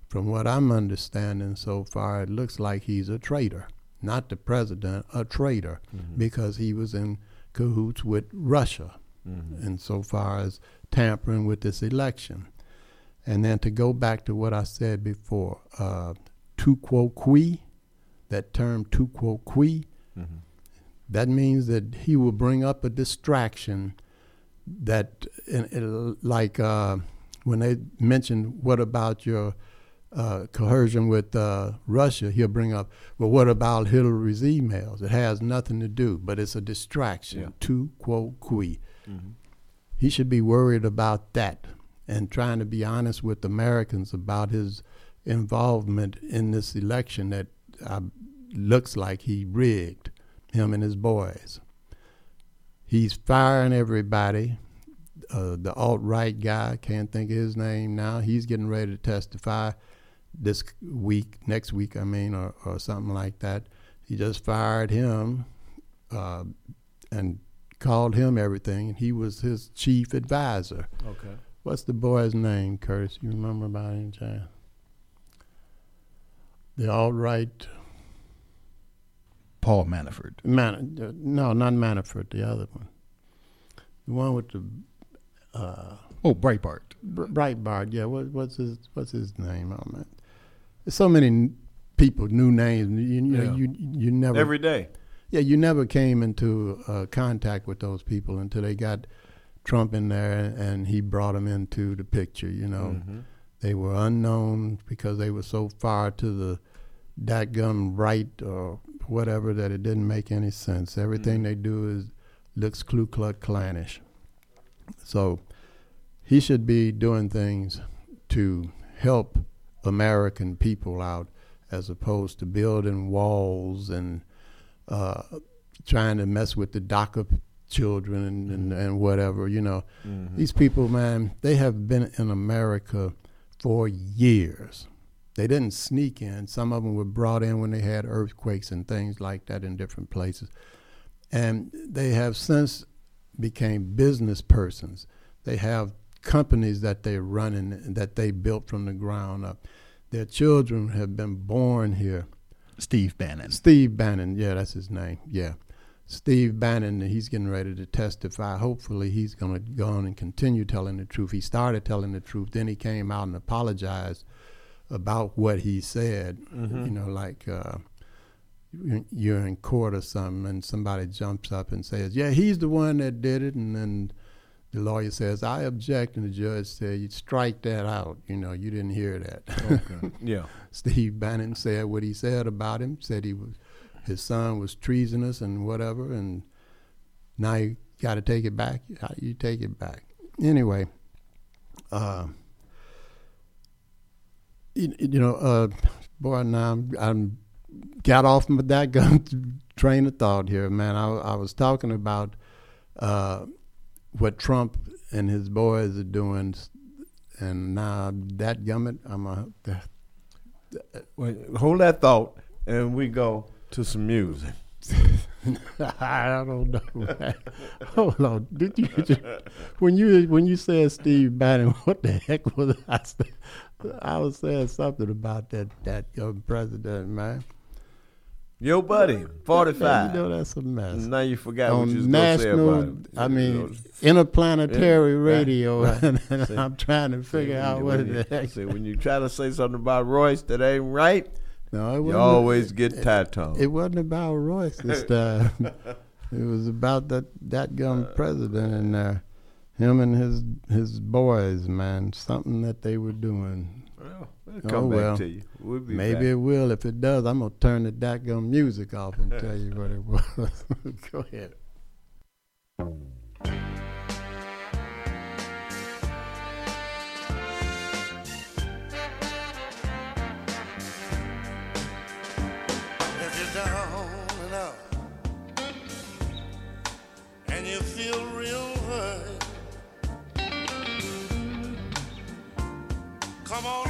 from what I'm understanding so far, it looks like he's a traitor. Not the president, a traitor, Mhm. because he was in cahoots with Russia, Mhm. and so far as tampering with this election. And then to go back to what I said before, uh, tu quoque, that term tu quoque, Mhm. That means that he will bring up a distraction that, like uh, when they mentioned, what about your uh, coercion with uh, Russia, he'll bring up, well, what about Hillary's emails? It has nothing to do, but it's a distraction. Yeah. Tu quoque. Mhm. he should be worried about that and trying to be honest with Americans about his involvement in this election that uh, looks like he rigged him and his boys. He's firing everybody. Uh, the alt right guy, can't think of his name now, he's getting ready to testify this week, next week, I mean, or, or something like that. He just fired him uh, and called him everything, and he was his chief advisor. Okay. What's the boy's name, Curtis? You remember about any chance? The alt right. Paul Manafort. Man, uh, no, not Manafort. The other one. The one with the. Uh, oh, Breitbart. Br- Breitbart. Yeah. What, what's his What's his name? Oh man, there's so many n- people, new names. You, you know, Yeah. you you never Every day. Yeah, you never came into uh, contact with those people until they got Trump in there, and he brought them into the picture. You know, Mhm. they were unknown because they were so far to the dadgum right or whatever that it didn't make any sense. Everything they do is looks Ku Klux Klanish. So he should be doing things to help American people out as opposed to building walls and uh, trying to mess with the DACA children and, and, and whatever, you know. Mhm. These people, man, they have been in America for years. They didn't sneak in. Some of them were brought in when they had earthquakes and things like that in different places. And they have since became business persons. They have companies that they're running and that they built from the ground up. Their children have been born here. Steve Bannon. Steve Bannon, yeah, that's his name. Yeah. Steve Bannon, he's getting ready to testify. Hopefully, he's going to go on and continue telling the truth. He started telling the truth, then he came out and apologized about what he said. Mhm. You know, like uh, you- you're in court or something, and somebody jumps up and says, "Yeah, he's the one that did it," and then the lawyer says, "I object," and the judge said, "You strike that out. You know, you didn't hear that." Okay. Yeah. Steve Bannon said what he said about him. Said he was his son was treasonous and whatever, and now you got to take it back. You take it back? Anyway, uh, you, you know, uh, boy, now I'm, I'm got off my that gun train of thought here, man. I, I was talking about uh, what Trump and his boys are doing, and now that gummit, I'm a. Well, hold that thought, and we go to some music. I don't know. Hold on. Did you just, when you when you said Steve Bannon? What the heck was I? I was saying something about that that young president, man. Yo, buddy, forty-five. You know that's a mess. Now you forgot On what you was national, about it. I You mean, know, interplanetary yeah, radio, right. and See, I'm trying to figure when out you- what you- the heck. See, when you try to say something about Royce that ain't right, No, it you always get tight tongue. It wasn't about Royce this time. it was about that that young president and uh, him and his his boys, man. Something that they were doing. Well, it'll oh, come back to you. We'll be Maybe back. it will. If it does, I'm gonna turn the dadgum music off and tell you what it was. Go ahead. Come on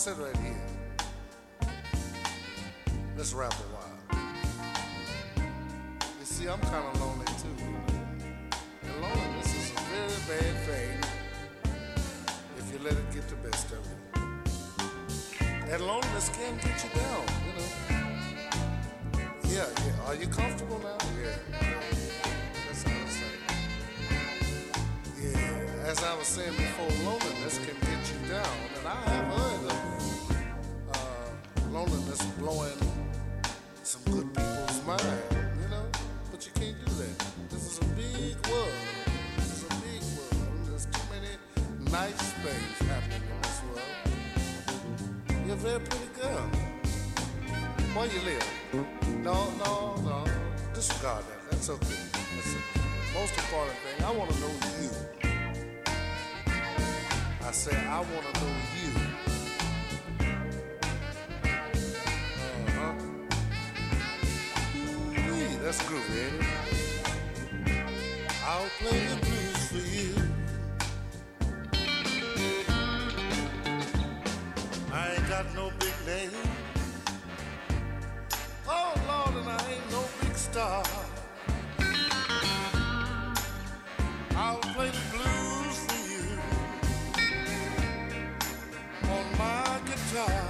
sit right here. Let's rap a while. You see, I'm kind of lonely too. And loneliness is a very bad thing if you let it get the best of you. And loneliness can get you down, you know. Yeah, yeah. Are you comfortable now? Yeah. That's how I say. Yeah. As I was saying before, loneliness can get you down, and I have heard of loneliness blowing some good people's mind, you know. But you can't do that. This is a big world. This is a big world. There's too many nice things happening in this world. You're a very pretty girl. Where you live? No, no, no. Disregard that. That's okay. That's the most important thing. I want to know you. I say I want to know you. That's groovy, ain't it? I'll play the blues for you. I ain't got no big name. Oh Lord, and I ain't no big star. I'll play the blues for you on my guitar.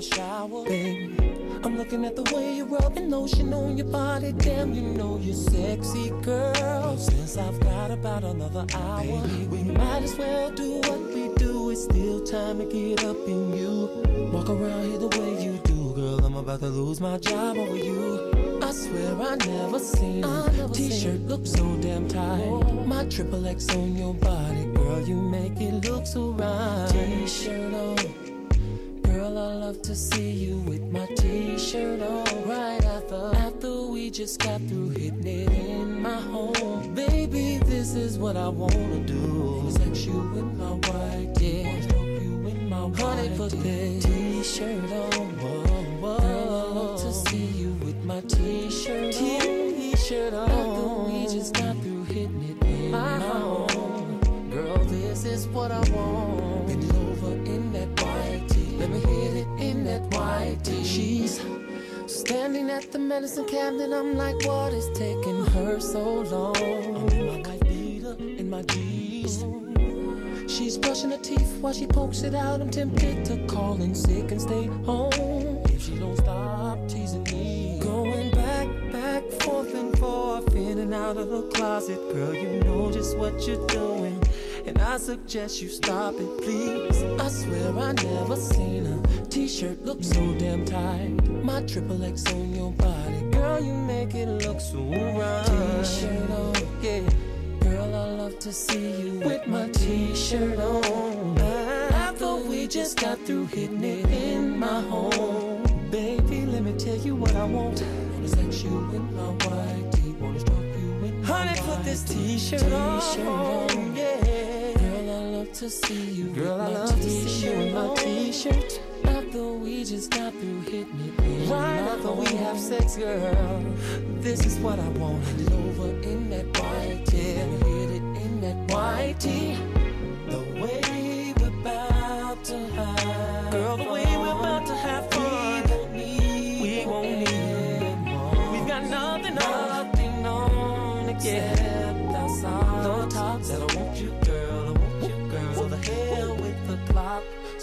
Shower, baby. I'm looking at the way you're rubbing lotion on your body. Damn, you know you're sexy, girl. Since I've got about another hour, baby, we might as well do what we do. It's still time to get up in you. Walk around here the way you do, girl. I'm about to lose my job over you. I swear I never seen a t-shirt look so damn tight. My triple X on your body, girl. You make it look so right. T-shirt on. Love to see you with my t-shirt on. Right after, after we just got through hitting it in my home. Baby, this is what I wanna do. Sex you in my white, yeah you in my white Honey, put that t-shirt on. Whoa, whoa. I love to see you with my t-shirt on. T-shirt on. After we just got through hitting it in my home. Girl, this is what I want She's standing at the medicine cabinet. I'm like, what is taking her so long? My white beater, in my jeans. She's brushing her teeth while she pokes it out. I'm tempted to call in sick and stay home. If she don't stop teasing me. Going back, back, forth and forth In and out of the closet. Girl, you know just what you're doing I suggest you stop it, please? I swear I never seen a t-shirt look so damn tight. My triple X on your body. Girl, you make it look so right. T-shirt on, yeah. Girl, I love to see you with my t-shirt on. After we just got through hitting it in my home. Baby, let me tell you what I want. Wanna sex you in my white tee. Wanna stroke you in my Honey, put this t-shirt, on, yeah Girl, I love to see you Girl, I love to see you in my t-shirt. After we just got through hitting it in Right after we have sex, girl? This is what I want over in that white tee hit it in that white tee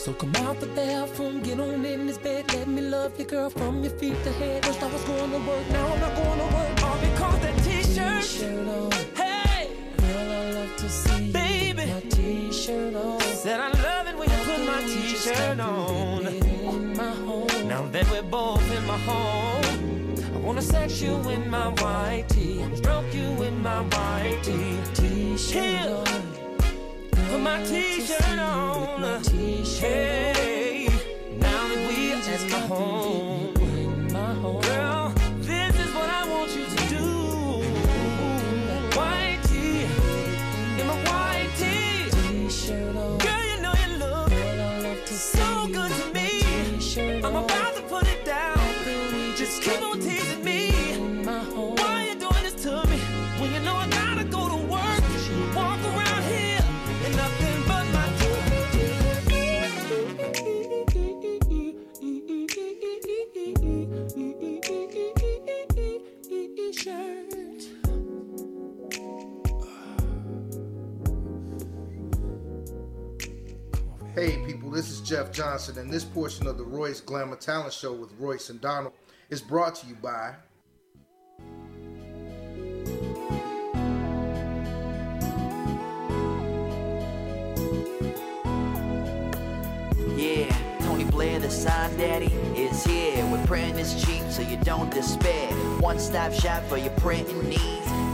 So the hell with the clock So come out the bathroom, get on in this bed, let me love you, girl, from your feet to head. First I was going to work, now I'm not going to work. All because that t-shirt. T-shirt on. Hey, girl, I love to see baby my t-shirt on. Said I love it when you put my t-shirt on. In my home. Now that we're both in my home, I wanna sex you in my white tee, stroke you in my white tee. T-shirt on. Put my t-shirt on. Hey, now that we are at my home, Jeff Johnson, and this portion of the Royce Glamour Talent Show with Royce and Donald is brought to you by Yeah, Tony Blair, the sign daddy, is here. With printing is cheap, so you don't despair. One stop shop for your printing needs.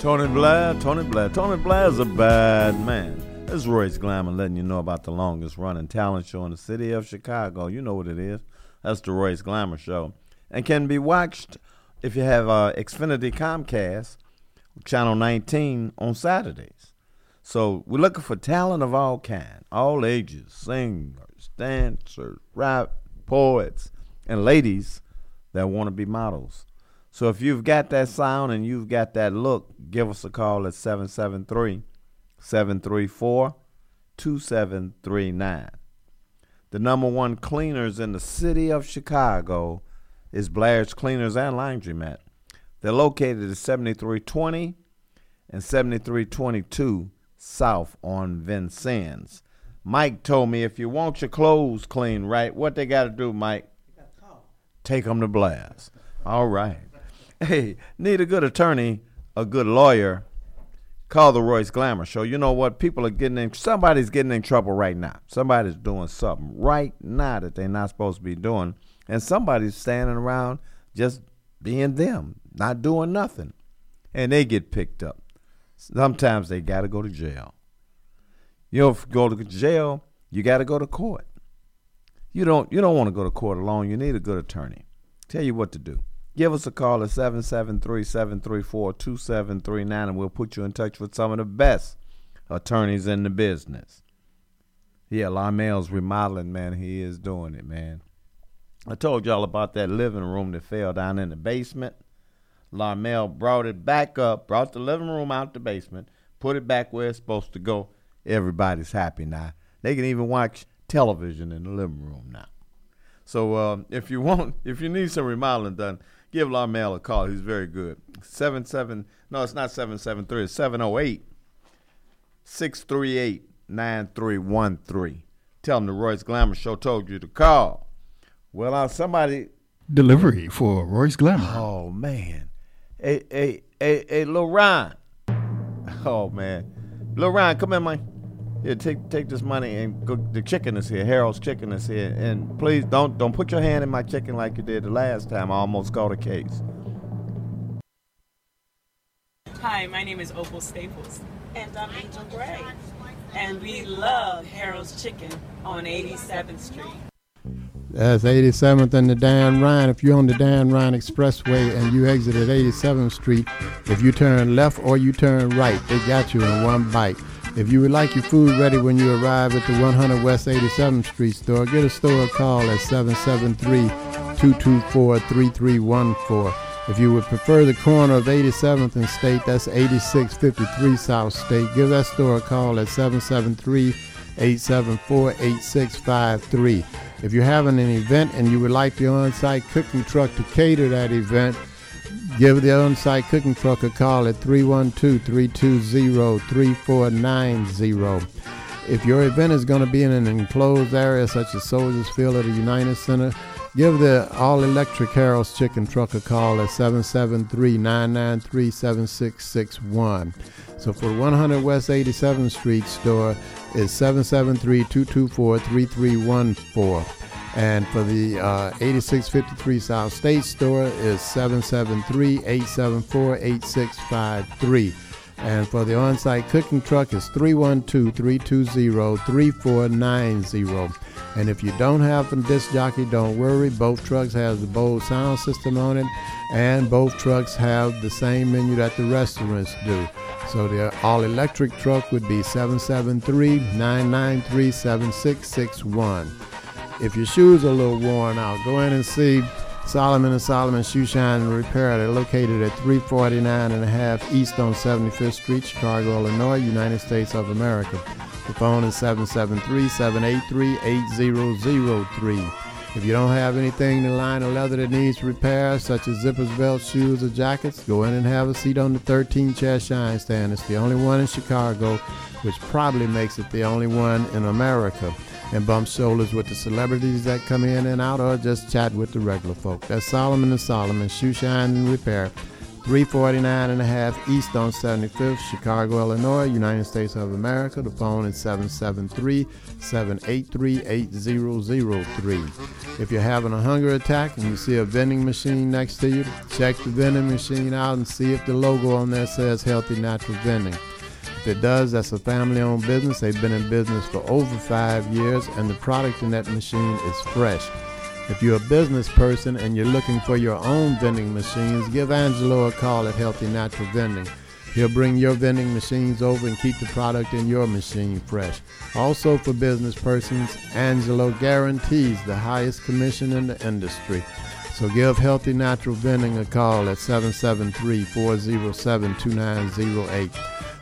Tony Blair, Tony Blair. Tony Blair's a bad man. This is Royce Glamour letting you know about the longest running talent show in the city of Chicago. You know what it is. That's the Royce Glamour Show. And can be watched if you have uh, Xfinity Comcast, Channel 19 on Saturdays. So we're looking for talent of all kind, all ages, singers, dancers, rap, poets, and ladies that want to be models. So if you've got that sound and you've got that look, give us a call at 773 734 2739. The number one cleaners in the city of Chicago is Blair's Cleaners and Laundromat. They're located at 7320 and 7322 South on Vincennes. Mike told me if you want your clothes clean right, what they got to do, Mike? Take them to Blair's. All right. Hey, need a good attorney, a good lawyer, call the Royce Glamour Show. You know what? People are getting in, somebody's getting in trouble right now. Somebody's doing something right now that they're not supposed to be doing. And somebody's standing around just being them, not doing nothing. And they get picked up. Sometimes they got to go to jail. You know, if you go to jail, you got to go to court. You don't you don't want to go to court alone. You need a good attorney. Tell you what to do. Give us a call at 773-734-2739 and we'll put you in touch with some of the best attorneys in the business. Yeah, Lamel's remodeling, man. He is doing it, man. I told y'all about that living room that fell down in the basement. Lamel brought it back up, brought the living room out the basement, put it back where it's supposed to go. Everybody's happy now. They can even watch television in the living room now. So uh, if you want, if you need some remodeling done, give Lamel a call. He's very good. Seven seven. No, it's not seven seven three. It's seven zero eight six three eight nine three one three. Tell him the Royce Glamour Show told you to call. Well, uh, somebody. Delivery for Royce Glamour. Oh man, hey hey hey hey, Lil Ryan. Oh man, Lil Ryan, come in, man. Here, take take this money and go. The chicken is here. Harold's chicken is here, and please don't don't put your hand in my chicken like you did the last time. I almost caught a case. Hi, my name is Opal Staples. And I'm Angel Gray. And we love Harold's Chicken on 87th Street. That's 87th and the Dan Ryan. If you're on the Dan Ryan Expressway and you exit at 87th Street, if you turn left or you turn right, they got you in one bite. If you would like your food ready when you arrive at the 100 West 87th Street store, get a store call at 773 224 3314. If you would prefer the corner of 87th and State, that's 8653 South State. Give that store a call at 773 874 8653. If you're having an event and you would like the on site cooking truck to cater that event, give the on site cooking truck a call at 312 320 3490. If your event is going to be in an enclosed area such as Soldiers Field or the United Center, give the all electric Harold's Chicken Truck a call at 773 993 7661. So for 100 West 87th Street store is 773 224 3314. And for the uh, 8653 South State store is 773 874 8653. And for the on site cooking truck is 312 320 3490. And if you don't have a disc jockey, don't worry. Both trucks have the Bose sound system on it, and both trucks have the same menu that the restaurants do. So the all electric truck would be 773 993 7661. If your shoes are a little worn out, go in and see Solomon and Solomon Shoe Shine and Repair. They're located at 349 and a half East on 75th Street, Chicago, Illinois, United States of America. The phone is 773-783-8003. If you don't have anything in the line of leather that needs repair, such as zippers, belts, shoes, or jackets, go in and have a seat on the 13 chair shine stand. It's the only one in Chicago, which probably makes it the only one in America. And bump shoulders with the celebrities that come in and out, or just chat with the regular folk. That's Solomon and Solomon, Shoe Shine and Repair. 349 and a half East on 75th, Chicago, Illinois, United States of America. The phone is 773-783-8003. If you're having a hunger attack and you see a vending machine next to you, check the vending machine out and see if the logo on there says Healthy Natural Vending. If it does, that's a family-owned business. They've been in business for over five years, and the product in that machine is fresh. If you're a business person and you're looking for your own vending machines, give Angelo a call at Healthy Natural Vending. He'll bring your vending machines over and keep the product in your machine fresh. Also for business persons, Angelo guarantees the highest commission in the industry. So give Healthy Natural Vending a call at 773-407-2908.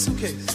suitcase.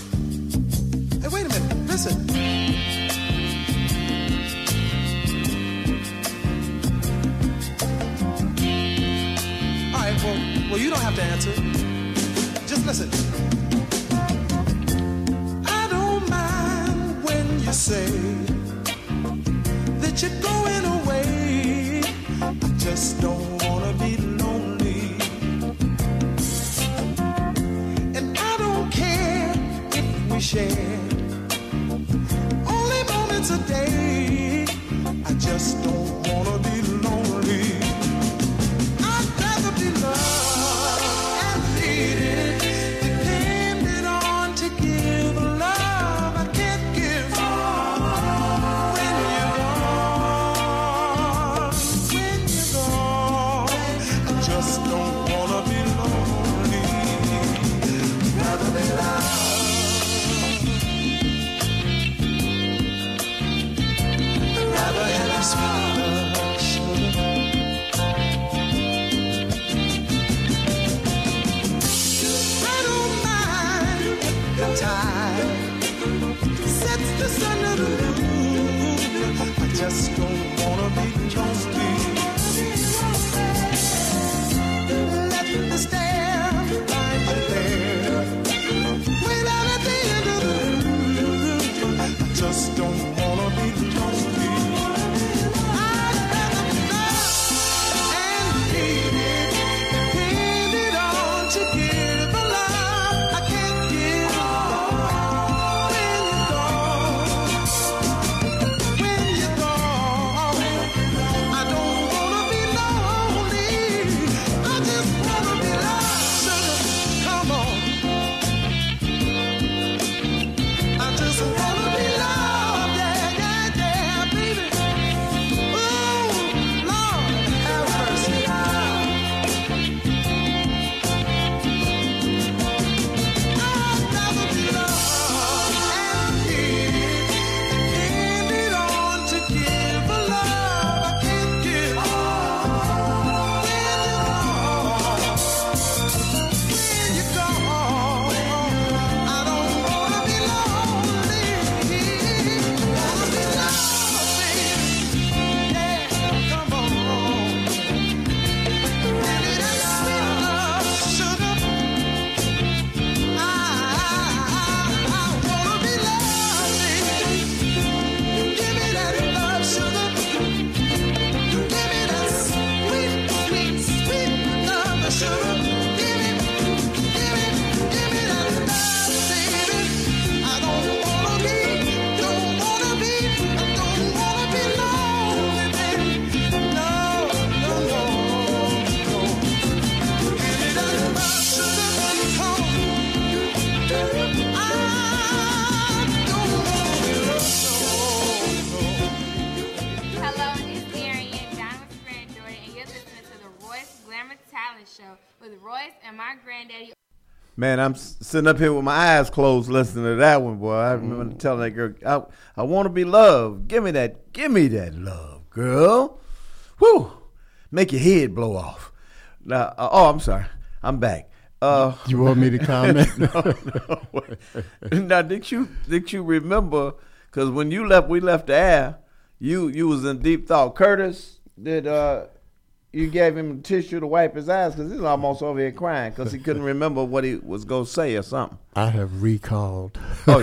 Man, I'm sitting up here with my eyes closed listening to that one, boy. I remember telling that girl, I, I want to be loved. Give me that, give me that love, girl. Whew. Make your head blow off. Now, uh, oh, I'm sorry. I'm back. Uh, You want me to comment? no, no. now, did you did you remember? Because when you left, we left the air. You you was in deep thought. Curtis, did uh, you gave him a tissue to wipe his eyes because he's almost over here crying because he couldn't remember what he was gonna say or something. I have recalled. Oh,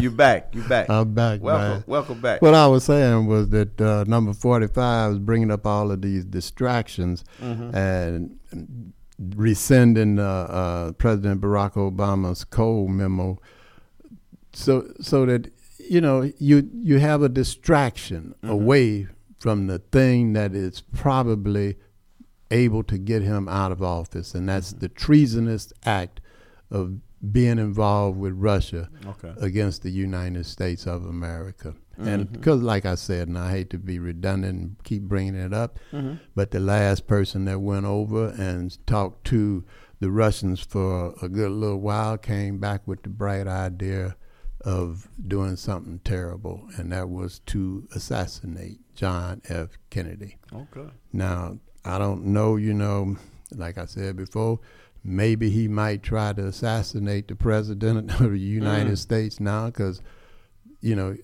you back? You're back? I'm back. Welcome, man. welcome back. What I was saying was that uh, number 45 is bringing up all of these distractions Mhm. and rescinding uh, uh, President Barack Obama's Cole memo, so so that you know you you have a distraction Mhm. away from the thing that is probably able to get him out of office, and that's the treasonous act of being involved with Russia Okay. against the United States of America. And Mhm. because, like I said, and I hate to be redundant and keep bringing it up, Mhm. but the last person that went over and talked to the Russians for a good little while came back with the bright idea of doing something terrible, and that was to assassinate John F. Kennedy. Okay. Now, I don't know, you know, like I said before, maybe he might try to assassinate the president of the United Mm. States now because, you know,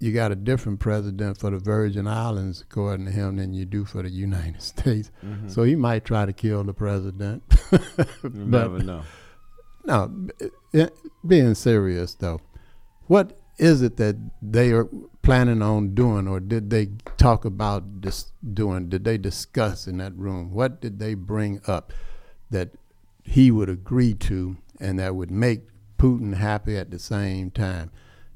you got a different president for the Virgin Islands, according to him, than you do for the United States. Mhm. So he might try to kill the president. You never know. No, being serious though, what is it that they are planning on doing, or did they talk about doing? Did they discuss in that room? What did they bring up that he would agree to, and that would make Putin happy at the same time?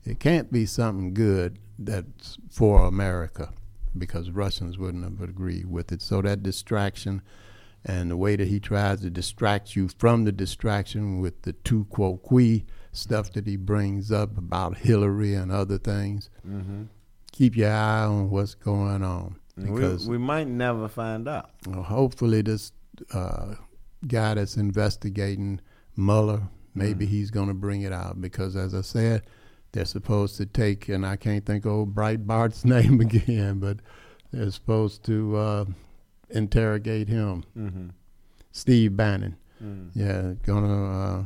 It can't be something good that's for America, because Russians wouldn't have agreed with it. So that distraction and the way that he tries to distract you from the distraction with the tu quoque stuff that he brings up about Hillary and other things. Mhm. Keep your eye on what's going on because we might never find out. well, hopefully this uh, guy that's investigating Mueller, maybe he's going to bring it out because, as I said, they're supposed to take, and I can't think of old Breitbart's name again, but they're supposed to uh, interrogate him, Mhm. Steve Bannon. Mm. Yeah, gonna uh,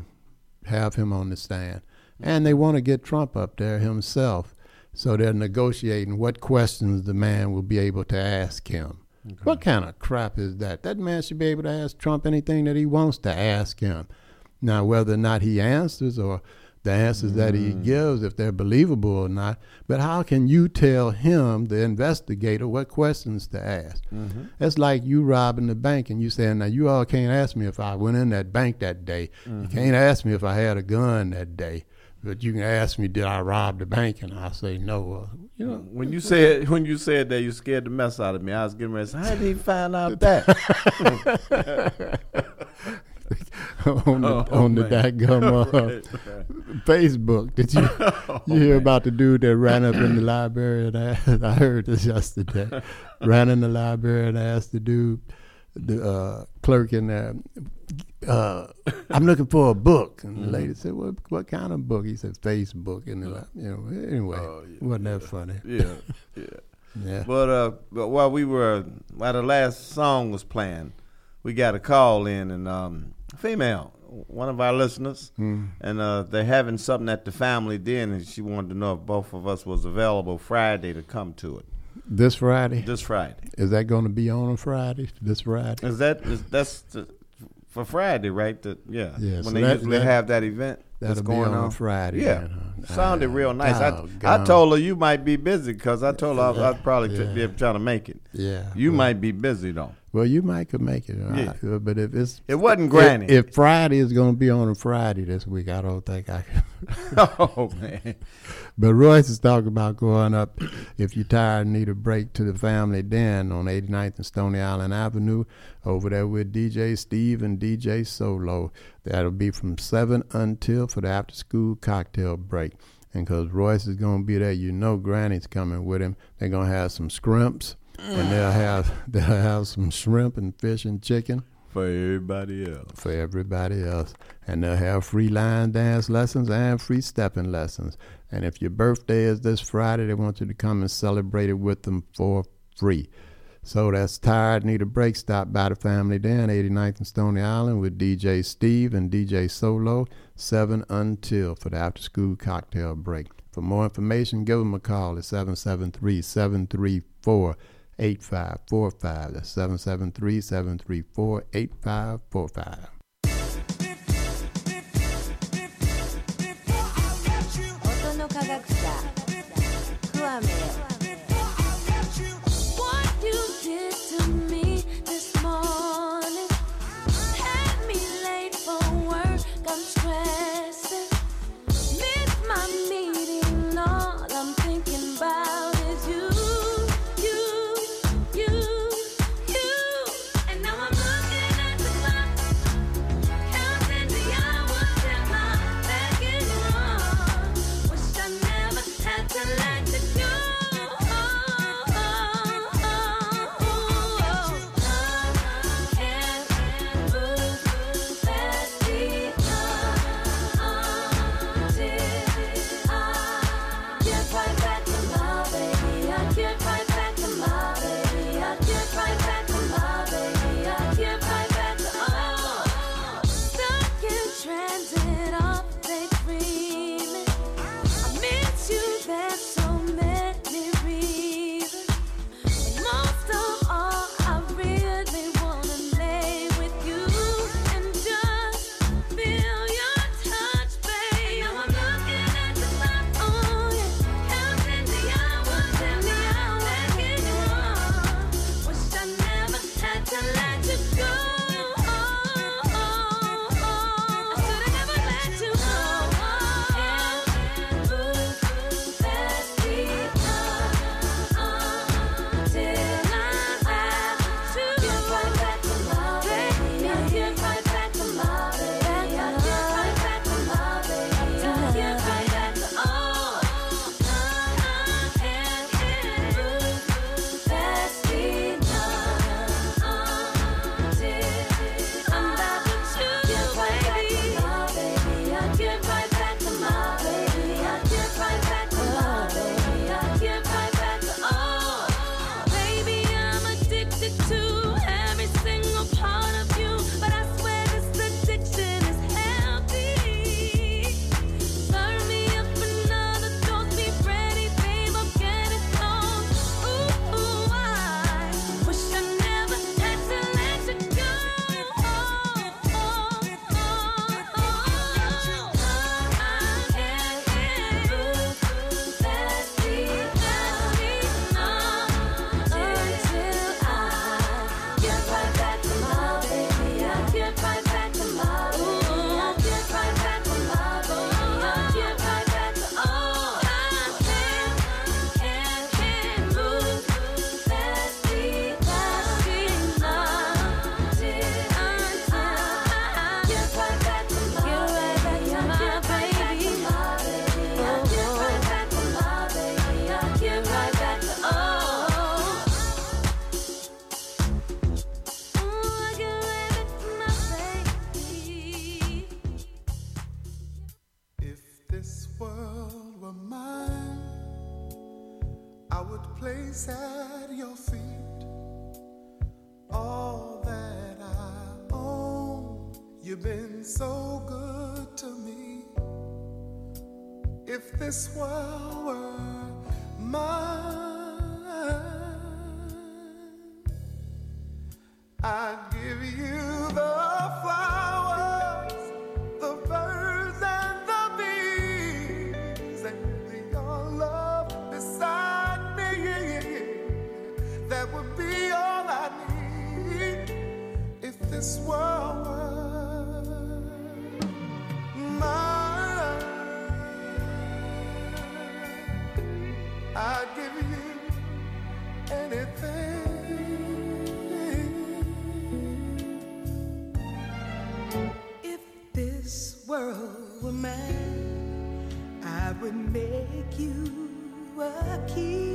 have him on the stand, and they want to get Trump up there himself. So they're negotiating what questions the man will be able to ask him. What kind of crap is that? That man should be able to ask Trump anything that he wants to ask him. Now, whether or not he answers or the answers that he gives, if they're believable or not, but how can you tell him, the investigator, what questions to ask? Mhm. That's like you robbing the bank and you saying, now you all can't ask me if I went in that bank that day. You Mhm. can't ask me if I had a gun that day. But you can ask me, did I rob the bank? And I say no. Well, you know, When you said when you said that, you scared the mess out of me. I was getting ready to say, how did he find out that? on the Oh, on the man. dadgum uh, Right, right. Facebook. Did you Oh, you hear man. about the dude that ran up in the library and asked, I heard this yesterday. ran in the library and asked the dude, the uh, clerk in there, uh, I'm looking for a book. And the Mhm. lady said, "What what kind of book?" He said, "Facebook." And uh, you know, anyway, wasn't that funny? Yeah, yeah. Yeah. But uh, but while we were while the last song was playing, we got a call in and um, female, one of our listeners, Mm. and uh, they're having something at the family den, and she wanted to know if both of us was available Friday to come to it. This Friday. This Friday. Is that going to be on a Friday? This Friday? Is that is that's the, for Friday, right? The, yeah. Yeah, When so they that- usually that- have that event. that's that'll be going on on Friday Yeah. then, huh? Sounded real nice. I, I told her you might be busy because I told her I'd, I'd probably Yeah. be able to try to make it. Yeah, You well- might be busy though. Well, you might could make it, Yeah. I- but if it's It wasn't if- Granny. If, Friday is going to be on a Friday this week, I don't think I can. oh man! But Royce is talking about going up. If you're tired and need a break to the family den on 89th and Stony Island Avenue, over there with DJ Steve and DJ Solo. That'll be from seven until for the after school cocktail break. And because Royce is going to be there, you know Granny's coming with him. They're going to have some scrimps, and they'll have they'll have some shrimp and fish and chicken for everybody else. For everybody else, and they'll have free line dance lessons and free stepping lessons. And if your birthday is this Friday, they want you to come and celebrate it with them for free. So that's tired, need a break. Stop by the family den, 89th and Stony Island with DJ Steve and DJ Solo, 7 until for the after school cocktail break. For more information, give them a call at 773 734 8545. That's 773 734 8545. I make you a king.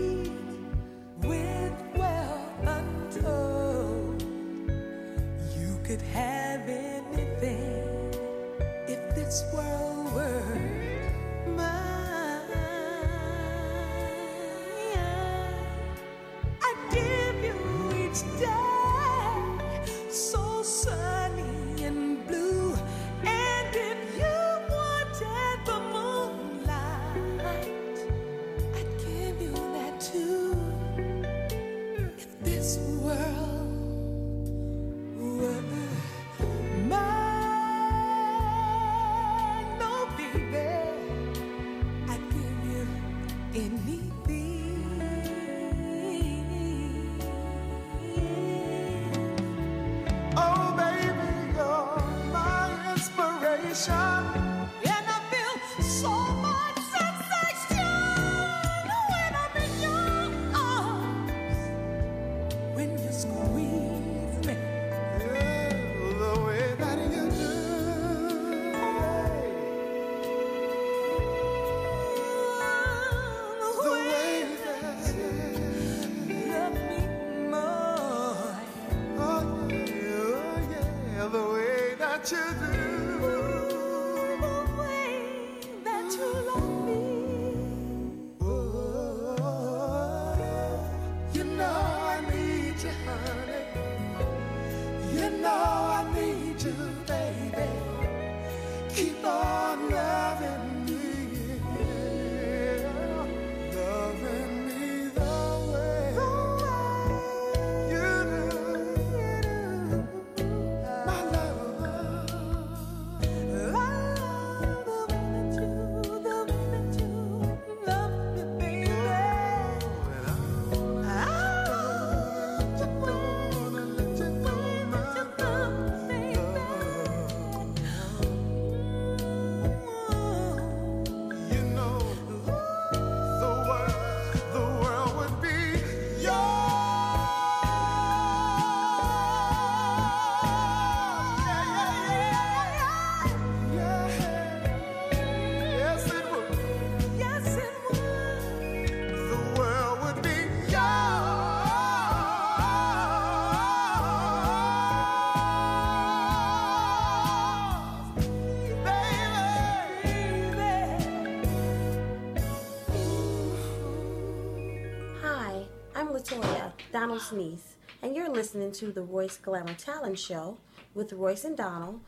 Donald niece, and you're listening to the Royce Glamour Talent Show with Royce and Donald.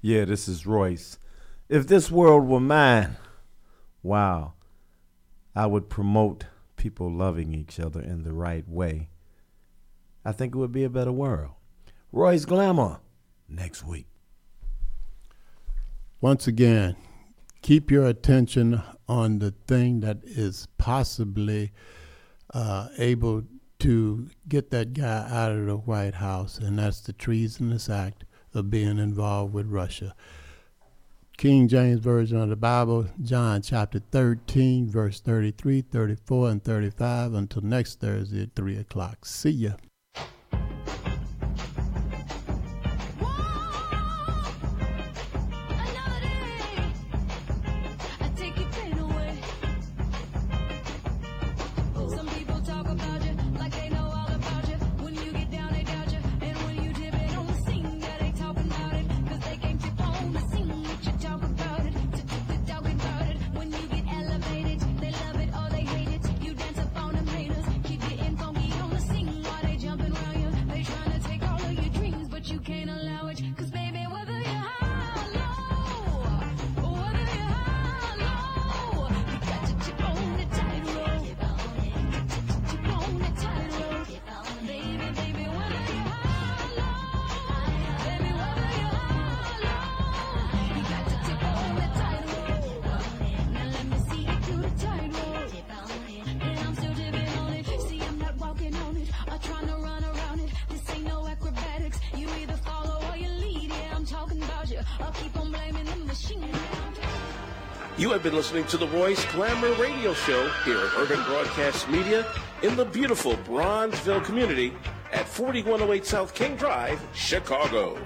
Yeah, this is Royce. If this world were mine, wow, I would promote people loving each other in the right way. I think it would be a better world. Royce Glamour, next week. Once again, keep your attention on the thing that is possibly uh, able to get that guy out of the White House, and that's the treasonous act of being involved with Russia. King James Version of the Bible, John chapter 13, verse 33, 34, and 35. Until next Thursday at 3 o'clock. See ya. Glamour radio show here at Urban Broadcast Media in the beautiful Bronzeville community at 4108 South King Drive, Chicago.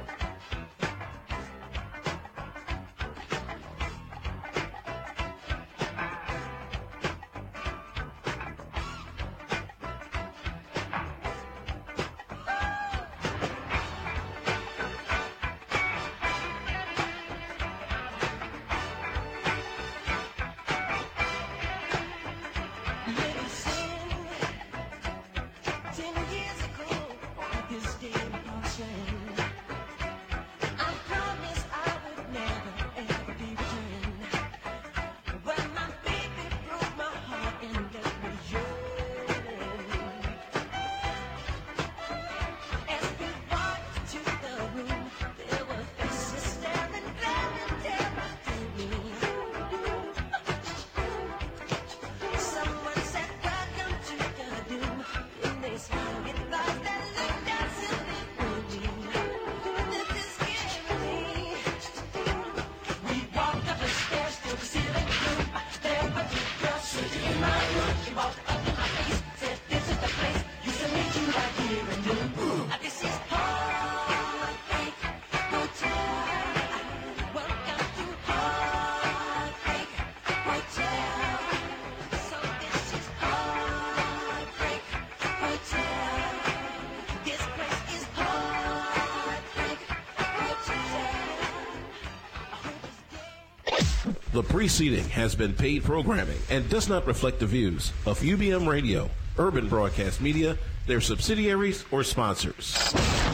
Preceding has been paid programming and does not reflect the views of UBM Radio, Urban Broadcast Media, their subsidiaries, or sponsors.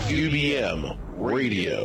UBM Radio.